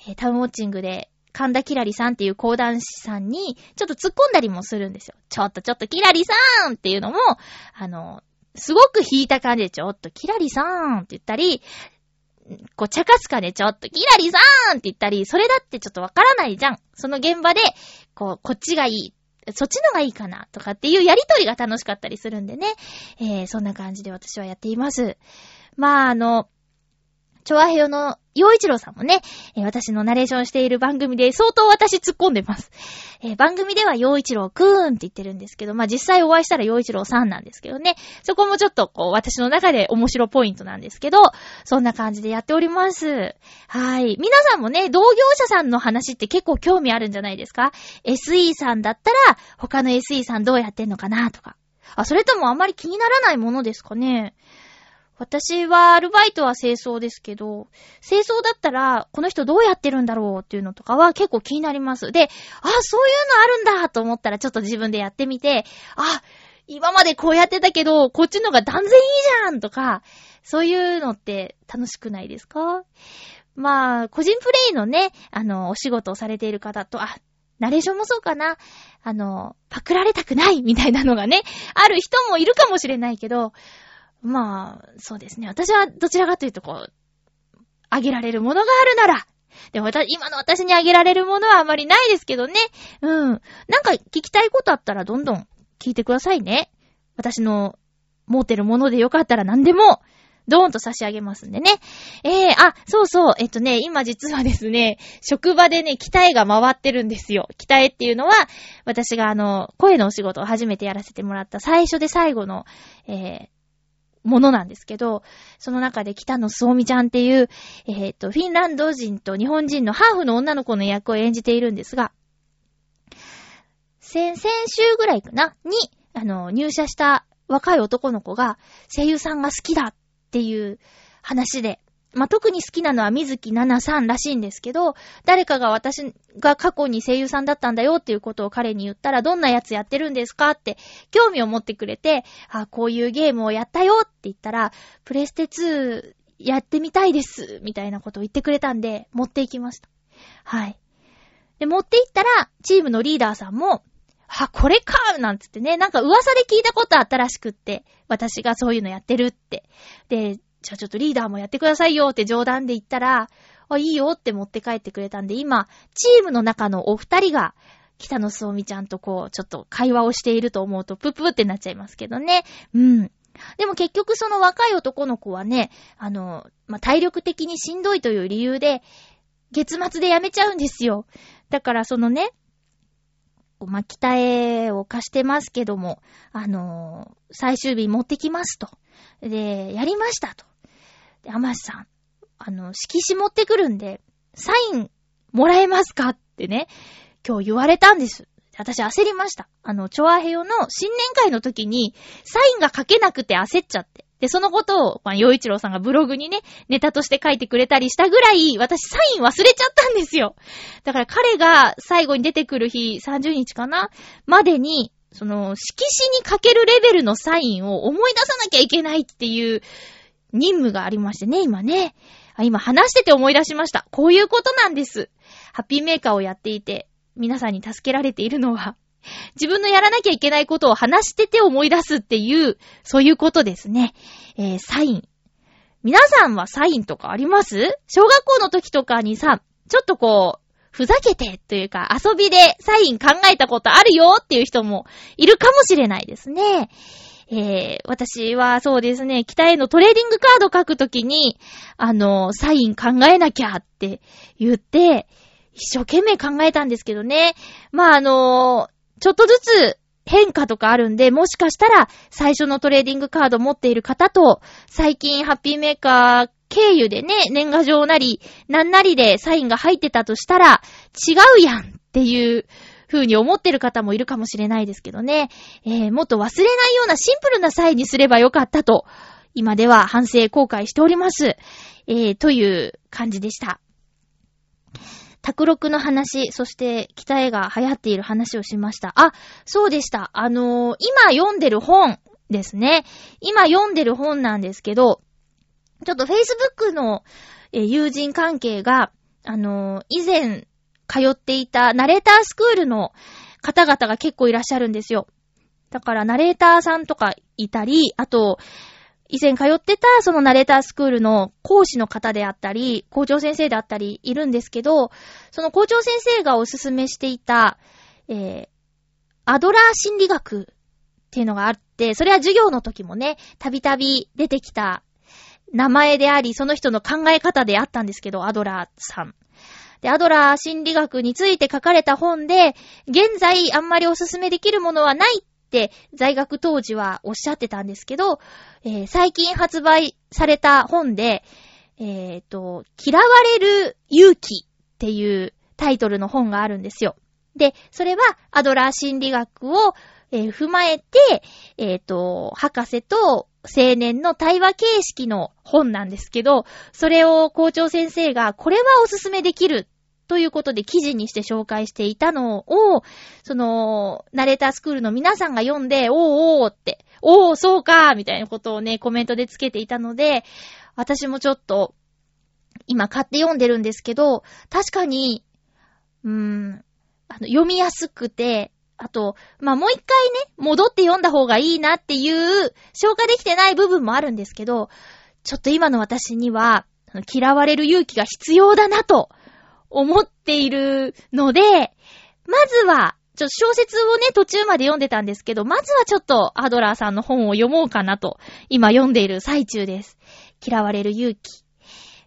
えー、タウンウォッチングで神田キラリさんっていう講談師さんに、ちょっと突っ込んだりもするんですよ。ちょっとちょっとキラリさんっていうのも、あの、すごく引いた感じで、ちょっとキラリさんって言ったり、こう、茶化すかね、ちょっとキラリさんって言ったり、それだってちょっとわからないじゃん。その現場で、こう、こっちがいい。そっちのがいいかなとかっていうやりとりが楽しかったりするんでね。えー、そんな感じで私はやっています。まあ、あの、チョアヘヨの洋一郎さんもね、私のナレーションしている番組で相当私突っ込んでます。えー、番組では洋一郎くーんって言ってるんですけど、まあ、実際お会いしたら洋一郎さんなんですけどね。そこもちょっとこう、私の中で面白ポイントなんですけど、そんな感じでやっております。はい。皆さんもね、同業者さんの話って結構興味あるんじゃないですか ?SE さんだったら、他の SE さんどうやってんのかなとか。あ、それともあんまり気にならないものですかね？私はアルバイトは清掃ですけど、清掃だったら、この人どうやってるんだろうっていうのとかは結構気になります。で、あ、そういうのあるんだと思ったらちょっと自分でやってみて、あ、今までこうやってたけど、こっちのが断然いいじゃんとか、そういうのって楽しくないですか？まあ、個人プレイのね、あの、お仕事をされている方と、あ、ナレーションもそうかな。あの、パクられたくないみたいなのがね、ある人もいるかもしれないけど、まあ、そうですね。私はどちらかというとこう、あげられるものがあるなら、でも私今の私にあげられるものはあまりないですけどね。うん。なんか聞きたいことあったらどんどん聞いてくださいね。私の持ってるものでよかったら何でも、ドーンと差し上げますんでね。えー、あ、そうそう、えっとね、今実はですね、職場でね、鍛えが回ってるんですよ。鍛えっていうのは、私があの、声のお仕事を初めてやらせてもらった最初で最後の、えー、ものなんですけど、その中で北野すおみちゃんっていう、えっ、ー、と、フィンランド人と日本人のハーフの女の子の役を演じているんですが、先、先週ぐらいかなに、あの、入社した若い男の子が声優さんが好きだっていう話で、まあ、特に好きなのは水木奈々さんらしいんですけど、誰かが私が過去に声優さんだったんだよっていうことを彼に言ったら、どんなやつやってるんですかって興味を持ってくれて、あ、こういうゲームをやったよって言ったら、プレステ2やってみたいです、みたいなことを言ってくれたんで、持っていきました。はい。で、持っていったら、チームのリーダーさんも、あ、これかなんつってね、なんか噂で聞いたことあったらしくって、私がそういうのやってるって。で、じゃあちょっとリーダーもやってくださいよって冗談で言ったら、あ、いいよって持って帰ってくれたんで、今、チームの中のお二人が、北野すおみちゃんとこう、ちょっと会話をしていると思うと、ププってなっちゃいますけどね。うん。でも結局その若い男の子はね、あの、まあ、体力的にしんどいという理由で、月末で辞めちゃうんですよ。だからそのね、巻きたえを貸してますけども、あの、最終日持ってきますと。で、やりましたと。で、アマシさん、あの、色紙持ってくるんで、サインもらえますかってね、今日言われたんです。私焦りました。あの、チョアヘヨの新年会の時に、サインが書けなくて焦っちゃって。で、そのことを、まあ、洋一郎さんがブログにね、ネタとして書いてくれたりしたぐらい、私サイン忘れちゃったんですよ。だから彼が最後に出てくる日、30日かなまでに、その、色紙に書けるレベルのサインを思い出さなきゃいけないっていう任務がありましてね、今ね。あ今話してて思い出しました。こういうことなんです。ハッピーメーカーをやっていて、皆さんに助けられているのは、自分のやらなきゃいけないことを話してて思い出すっていう、そういうことですね。えー、サイン。皆さんはサインとかあります？小学校の時とかにさ、ちょっとこう、ふざけてというか遊びでサイン考えたことあるよっていう人もいるかもしれないですね。えー、私はそうですね、北へのトレーディングカード書くときに、あの、サイン考えなきゃって言って、一生懸命考えたんですけどね。まあ、あのちょっとずつ変化とかあるんで、もしかしたら最初のトレーディングカード持っている方と、最近ハッピーメーカー経由でね、年賀状なり、なんなりでサインが入ってたとしたら、違うやんっていう風に思ってる方もいるかもしれないですけどね。えー、もっと忘れないようなシンプルなサインにすればよかったと、今では反省後悔しております。えー、という感じでした。卓録の話、そして北絵が流行っている話をしました。あ、そうでした。あのー、今読んでる本ですね。今読んでる本なんですけど、ちょっと Facebook の、え友人関係が、あのー、以前通っていたナレータースクールの方々が結構いらっしゃるんですよ。だからナレーターさんとかいたり、あと、以前通ってたそのナレータースクールの講師の方であったり、校長先生であったりいるんですけど、その校長先生がおすすめしていた、えー、アドラー心理学っていうのがあって、それは授業の時もね、たびたび出てきた名前であり、その人の考え方であったんですけど、アドラーさん。で、アドラー心理学について書かれた本で、現在あんまりおすすめできるものはないって在学当時はおっしゃってたんですけど、えー、最近発売された本で、えっ、ー、と、嫌われる勇気っていうタイトルの本があるんですよ。で、それはアドラー心理学を、えー、踏まえて、えっ、と、博士と青年の対話形式の本なんですけど、それを校長先生が、これはおすすめできるということで記事にして紹介していたのを、その、ナレータースクールの皆さんが読んで、おーおーって、おーそうかみたいなことをね、コメントでつけていたので、私もちょっと、今買って読んでるんですけど、確かに、うーん、あの、読みやすくて、あと、まあ、もう一回ね、戻って読んだ方がいいなっていう、消化できてない部分もあるんですけど、ちょっと今の私には、嫌われる勇気が必要だなと思っているので、まずは、ちょ、小説をね、途中まで読んでたんですけど、まずはちょっとアドラーさんの本を読もうかなと、今読んでいる最中です。嫌われる勇気。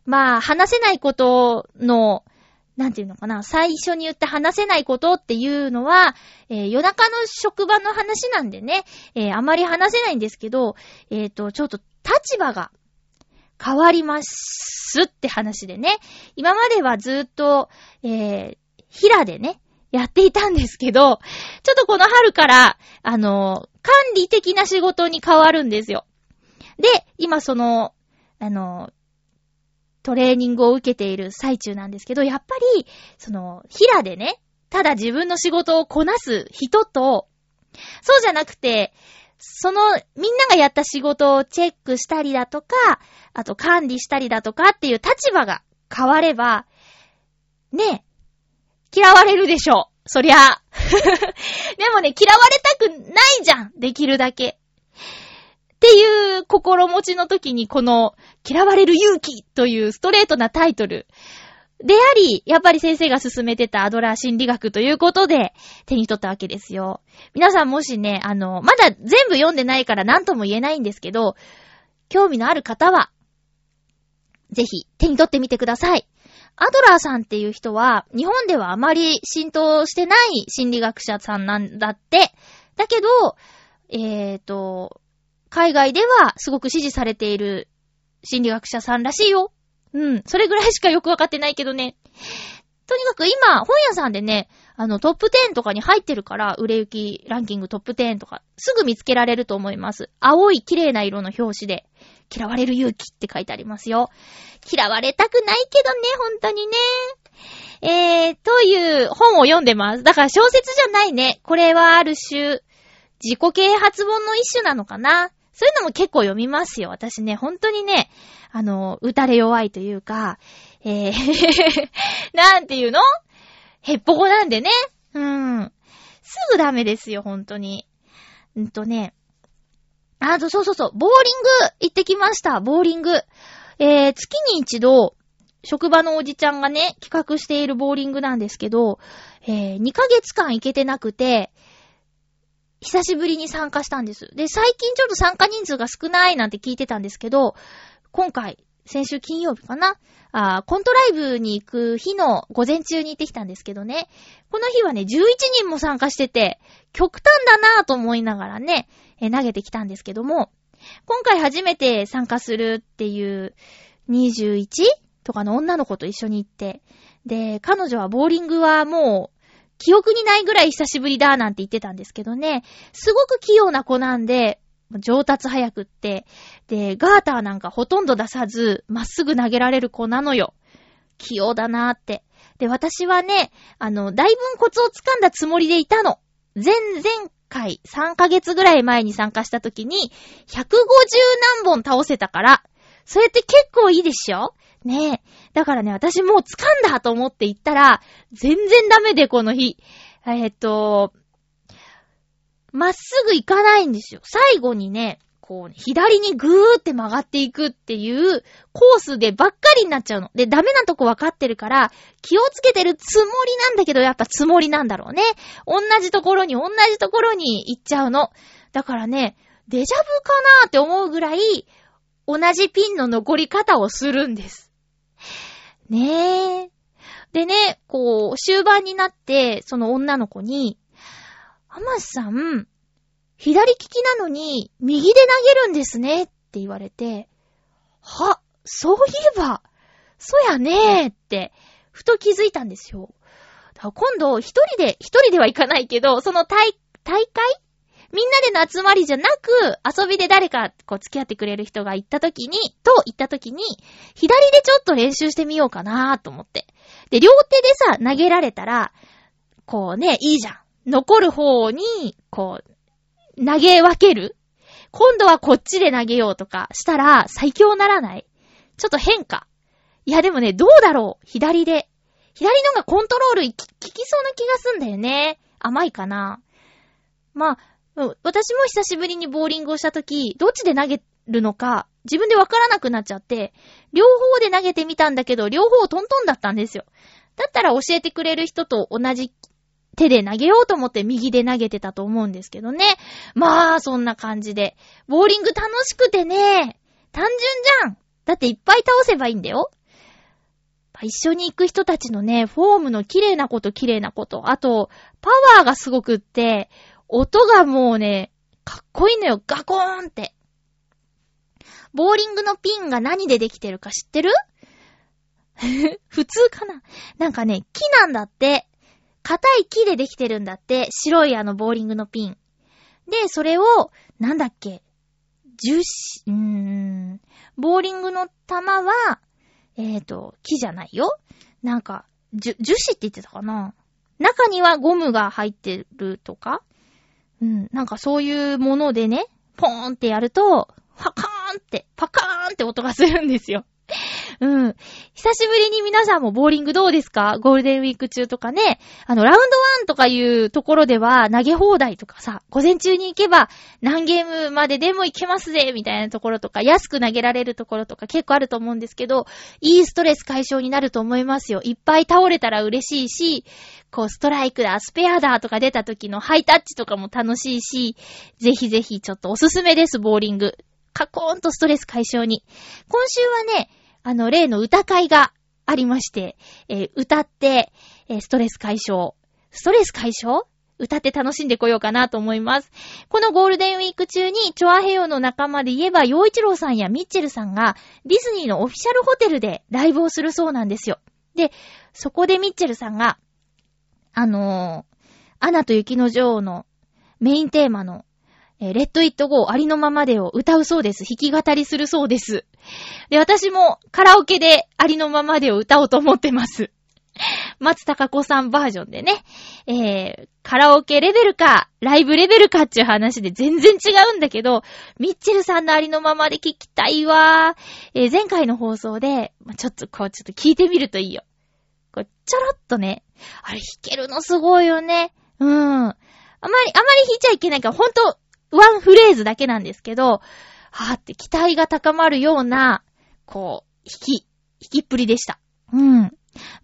まあ、話せないことの、なんていうのかな、最初に言って話せないことっていうのは、えー、夜中の職場の話なんでね、えー、あまり話せないんですけど、えっ、ー、と、ちょっと立場が変わりますって話でね。今まではずっと、えー、平でね、やっていたんですけど、ちょっとこの春から、あの、管理的な仕事に変わるんですよ。で、今その、あの、トレーニングを受けている最中なんですけど、やっぱり、その、平でね、ただ自分の仕事をこなす人と、そうじゃなくて、その、みんながやった仕事をチェックしたりだとか、あと管理したりだとかっていう立場が変われば、ねえ嫌われるでしょう。そりゃ。でもね、嫌われたくないじゃん。できるだけ。っていう心持ちの時にこの嫌われる勇気というストレートなタイトル。であり、やっぱり先生が進めてたアドラー心理学ということで手に取ったわけですよ。皆さんもしね、あの、まだ全部読んでないから何とも言えないんですけど、興味のある方は、ぜひ手に取ってみてください。アドラーさんっていう人は、日本ではあまり浸透してない心理学者さんなんだって。だけど、えーと、海外ではすごく支持されている心理学者さんらしいよ。うん。それぐらいしかよくわかってないけどね。とにかく今、本屋さんでね、あの、トップ10とかに入ってるから、売れ行きランキングトップ10とか、すぐ見つけられると思います。青い綺麗な色の表紙で、嫌われる勇気って書いてありますよ。嫌われたくないけどね、本当にね。えー、という本を読んでます。だから小説じゃないね。これはある種、自己啓発本の一種なのかな。そういうのも結構読みますよ。私ね、本当にね、あの、打たれ弱いというか、えー なんていうの？へっぽこなんでね。うん。すぐダメですよ、本当に。んとね。あと、そうそうそう、ボーリング行ってきました、ボーリング。えー、月に一度、職場のおじちゃんがね、企画しているボーリングなんですけど、えー、2ヶ月間行けてなくて、久しぶりに参加したんです。で、最近ちょっと参加人数が少ないなんて聞いてたんですけど、今回、先週金曜日かな？あコントライブに行く日の午前中に行ってきたんですけどね。この日はね、11人も参加してて、極端だなぁと思いながらね、え投げてきたんですけども、今回初めて参加するっていう 21? とかの女の子と一緒に行って、で、彼女はボーリングはもう記憶にないぐらい久しぶりだなんて言ってたんですけどね、すごく器用な子なんで、上達早くって、で、ガーターなんかほとんど出さず、まっすぐ投げられる子なのよ。器用だなーって。で、私はね、あの、だいぶコツをつかんだつもりでいたの。前々回、3ヶ月ぐらい前に参加した時に、150何本倒せたから、それって結構いいでしょ？ねえ。だからね、私もう掴んだと思って行ったら、全然ダメで、この日。えっと、まっすぐ行かないんですよ。最後にね、こう、左にぐーって曲がっていくっていうコースでばっかりになっちゃうの。で、ダメなとこわかってるから、気をつけてるつもりなんだけど、やっぱつもりなんだろうね。同じところに、同じところに行っちゃうの。だからね、デジャブかなーって思うぐらい、同じピンの残り方をするんです。ねえ。でね、こう、終盤になって、その女の子に、アマスさん、左利きなのに、右で投げるんですね、って言われて、は、そういえば、そやねーって、ふと気づいたんですよ。今度、一人で、一人ではいかないけど、その大、大会？みんなでの集まりじゃなく、遊びで誰か、こう、付き合ってくれる人が行った時に、と行った時に、左でちょっと練習してみようかなーと思って。で、両手でさ、投げられたら、こうね、いいじゃん。残る方に、こう、投げ分ける今度はこっちで投げようとかしたら最強ならないちょっと変化。いやでもね、どうだろう左で。左のがコントロール効きそうな気がすんだよね。甘いかな。まあ、私も久しぶりにボーリングをしたとき、どっちで投げるのか、自分でわからなくなっちゃって、両方で投げてみたんだけど、両方トントンだったんですよ。だったら教えてくれる人と同じ手で投げようと思って右で投げてたと思うんですけどね。まあ、そんな感じで。ボーリング楽しくてね、単純じゃん。だっていっぱい倒せばいいんだよ。一緒に行く人たちのね、フォームの綺麗なこと綺麗なこと。あと、パワーがすごくって、音がもうね、かっこいいのよ。ガコーンって。ボーリングのピンが何でできてるか知ってる？普通かななんかね、木なんだって。硬い木でできてるんだって。白いあのボーリングのピン。で、それを、なんだっけ？樹脂、うーん。ボーリングの玉は、えっ、ー、と、木じゃないよ。なんか、樹、樹脂って言ってたかな？中にはゴムが入ってるとか？うん、なんかそういうものでね、ポーンってやると、パカーンって、パカーンって音がするんですよ。うん。久しぶりに皆さんもボーリングどうですか？ゴールデンウィーク中とかね。あの、ラウンドワンとかいうところでは投げ放題とかさ、午前中に行けば何ゲームまででも行けますぜみたいなところとか、安く投げられるところとか結構あると思うんですけど、いいストレス解消になると思いますよ。いっぱい倒れたら嬉しいし、こう、ストライクだ、スペアだとか出た時のハイタッチとかも楽しいし、ぜひぜひちょっとおすすめです、ボーリング。カコーンとストレス解消に。今週はね、あの、例の歌会がありまして、えー、歌って、えー、ストレス解消。ストレス解消？歌って楽しんでこようかなと思います。このゴールデンウィーク中に、チョアヘヨの仲間で言えば、洋一郎さんやミッチェルさんが、ディズニーのオフィシャルホテルでライブをするそうなんですよ。で、そこでミッチェルさんが、あのー、アナと雪の女王のメインテーマの、えー、レッド・イット・ゴーありのままでを歌うそうです。弾き語りするそうです。で、私もカラオケでありのままでを歌おうと思ってます。松たか子さんバージョンでね、えー、カラオケレベルか、ライブレベルかっていう話で全然違うんだけど、ミッチェルさんのありのままで聞きたいわー。えー、前回の放送で、ちょっとこう、ちょっと聞いてみるといいよ。こう、ちょろっとね、あれ弾けるのすごいよね。うん。あまり、あまり弾いちゃいけないから、ほんと、ワンフレーズだけなんですけど、はーって期待が高まるような、こう、弾き、弾きっぷりでした。うん。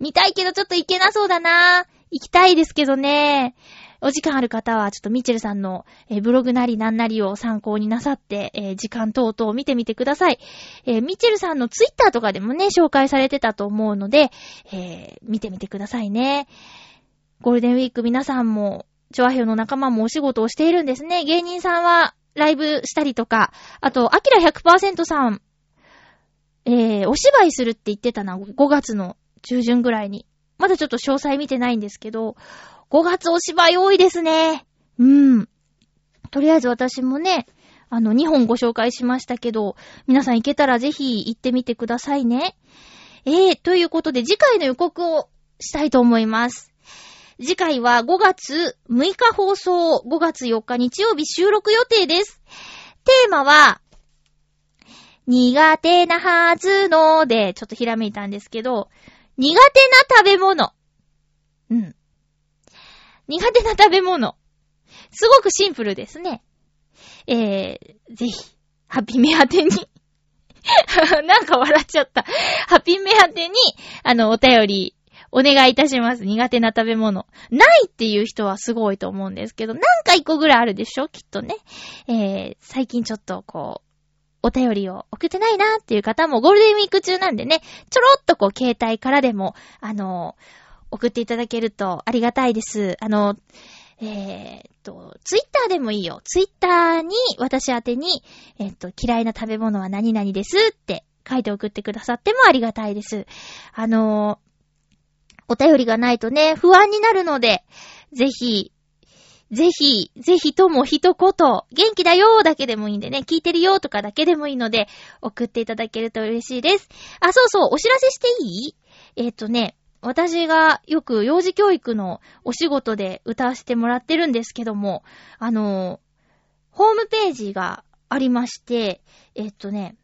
見たいけどちょっと行けなそうだな行きたいですけどね。お時間ある方は、ちょっとミチェルさんの、え、ブログなりなんなりを参考になさって、え、時間等々を見てみてください。え、ミチェルさんのツイッターとかでもね、紹介されてたと思うので、え見てみてくださいね。ゴールデンウィーク皆さんも、チョアヘヨの仲間もお仕事をしているんですね。芸人さんはライブしたりとか、あと、アキラ100%さん、えー、お芝居するって言ってたな、5月の中旬ぐらいに。まだちょっと詳細見てないんですけど、5月お芝居多いですね。うん。とりあえず私もね、あの、2本ご紹介しましたけど、皆さん行けたらぜひ行ってみてくださいね。えー、ということで次回の予告をしたいと思います。次回は5月6日放送、5月4日日曜日収録予定です。テーマは、苦手なはずので、ちょっとひらめいたんですけど、苦手な食べ物。うん。苦手な食べ物。すごくシンプルですね。えー、ぜひ、ハッピー目当てに なんか笑っちゃった。ハッピー目当てに、あの、お便り、お願いいたします。苦手な食べ物。ないっていう人はすごいと思うんですけど、なんか一個ぐらいあるでしょ？きっとね。えー、最近ちょっとこう、お便りを送ってないなっていう方もゴールデンウィーク中なんでね、ちょろっとこう携帯からでも、あの、送っていただけるとありがたいです。あの、え、っと、ツイッターでもいいよ。ツイッターに私宛てに、え、っと、嫌いな食べ物は何々ですって書いて送ってくださってもありがたいです。あのお便りがないとね、不安になるので、ぜひ、ぜひ、ぜひとも一言、元気だよーだけでもいいんでね、聞いてるよーとかだけでもいいので、送っていただけると嬉しいです。あ、そうそう、お知らせしていい？えっ、ー、とね、私がよく幼児教育のお仕事で歌わせてもらってるんですけども、あのホームページがありまして、えっ、ー、とね、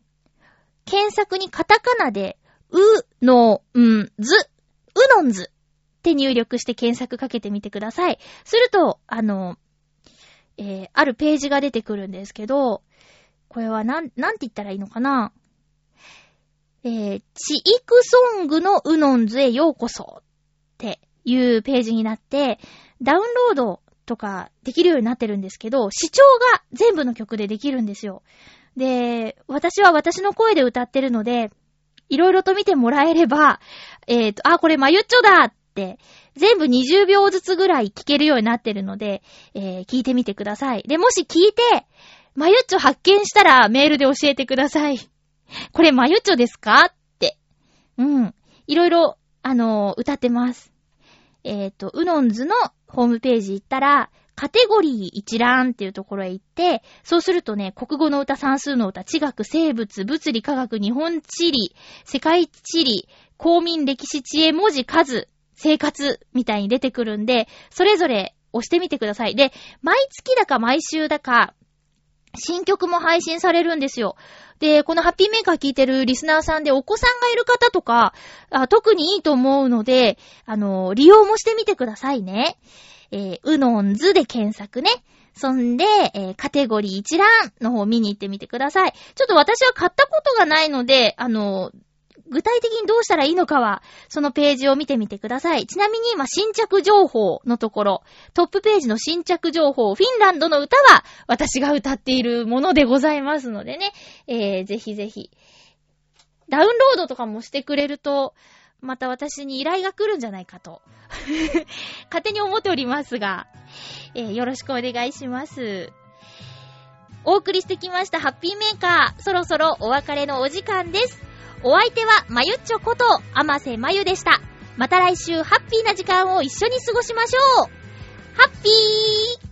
検索にカタカナで、う、の、ん、ず、うのんずって入力して検索かけてみてください。すると、あの、えー、あるページが出てくるんですけど、これはなん、なんて言ったらいいのかな？えー、チイクソングのウノンズへようこそっていうページになって、ダウンロードとかできるようになってるんですけど、視聴が全部の曲でできるんですよ。で、私は私の声で歌ってるので、いろいろと見てもらえれば、えっ、ー、と、あ、これマユッチョだって、全部20秒ずつぐらい聞けるようになってるので、えー、聞いてみてください。で、もし聞いて、マユッチョ発見したらメールで教えてください。これマユッチョですかって。うん。いろいろ、あのー、歌ってます。えっ、ー、と、ウノンズのホームページ行ったら、カテゴリー一覧っていうところへ行って、そうするとね、国語の歌、算数の歌、地学、生物、物理、科学、日本地理、世界地理、公民、歴史、知恵、文字、数、生活みたいに出てくるんで、それぞれ押してみてください。で、毎月だか毎週だか、新曲も配信されるんですよ。で、このハッピーメーカー聞いてるリスナーさんでお子さんがいる方とか、特にいいと思うので、あの、利用もしてみてくださいね。えー、うのんずで検索ね。そんで、えー、カテゴリー一覧の方を見に行ってみてください。ちょっと私は買ったことがないので、あの、具体的にどうしたらいいのかは、そのページを見てみてください。ちなみに今、新着情報のところ、トップページの新着情報、フィンランドの歌は、私が歌っているものでございますのでね、えー、ぜひぜひ、ダウンロードとかもしてくれると、また私に依頼が来るんじゃないかと、勝手に思っておりますが、えー、よろしくお願いします。お送りしてきましたハッピーメーカー、そろそろお別れのお時間です。お相手は、まゆっちょこと、あませまゆでした。また来週ハッピーな時間を一緒に過ごしましょうハッピー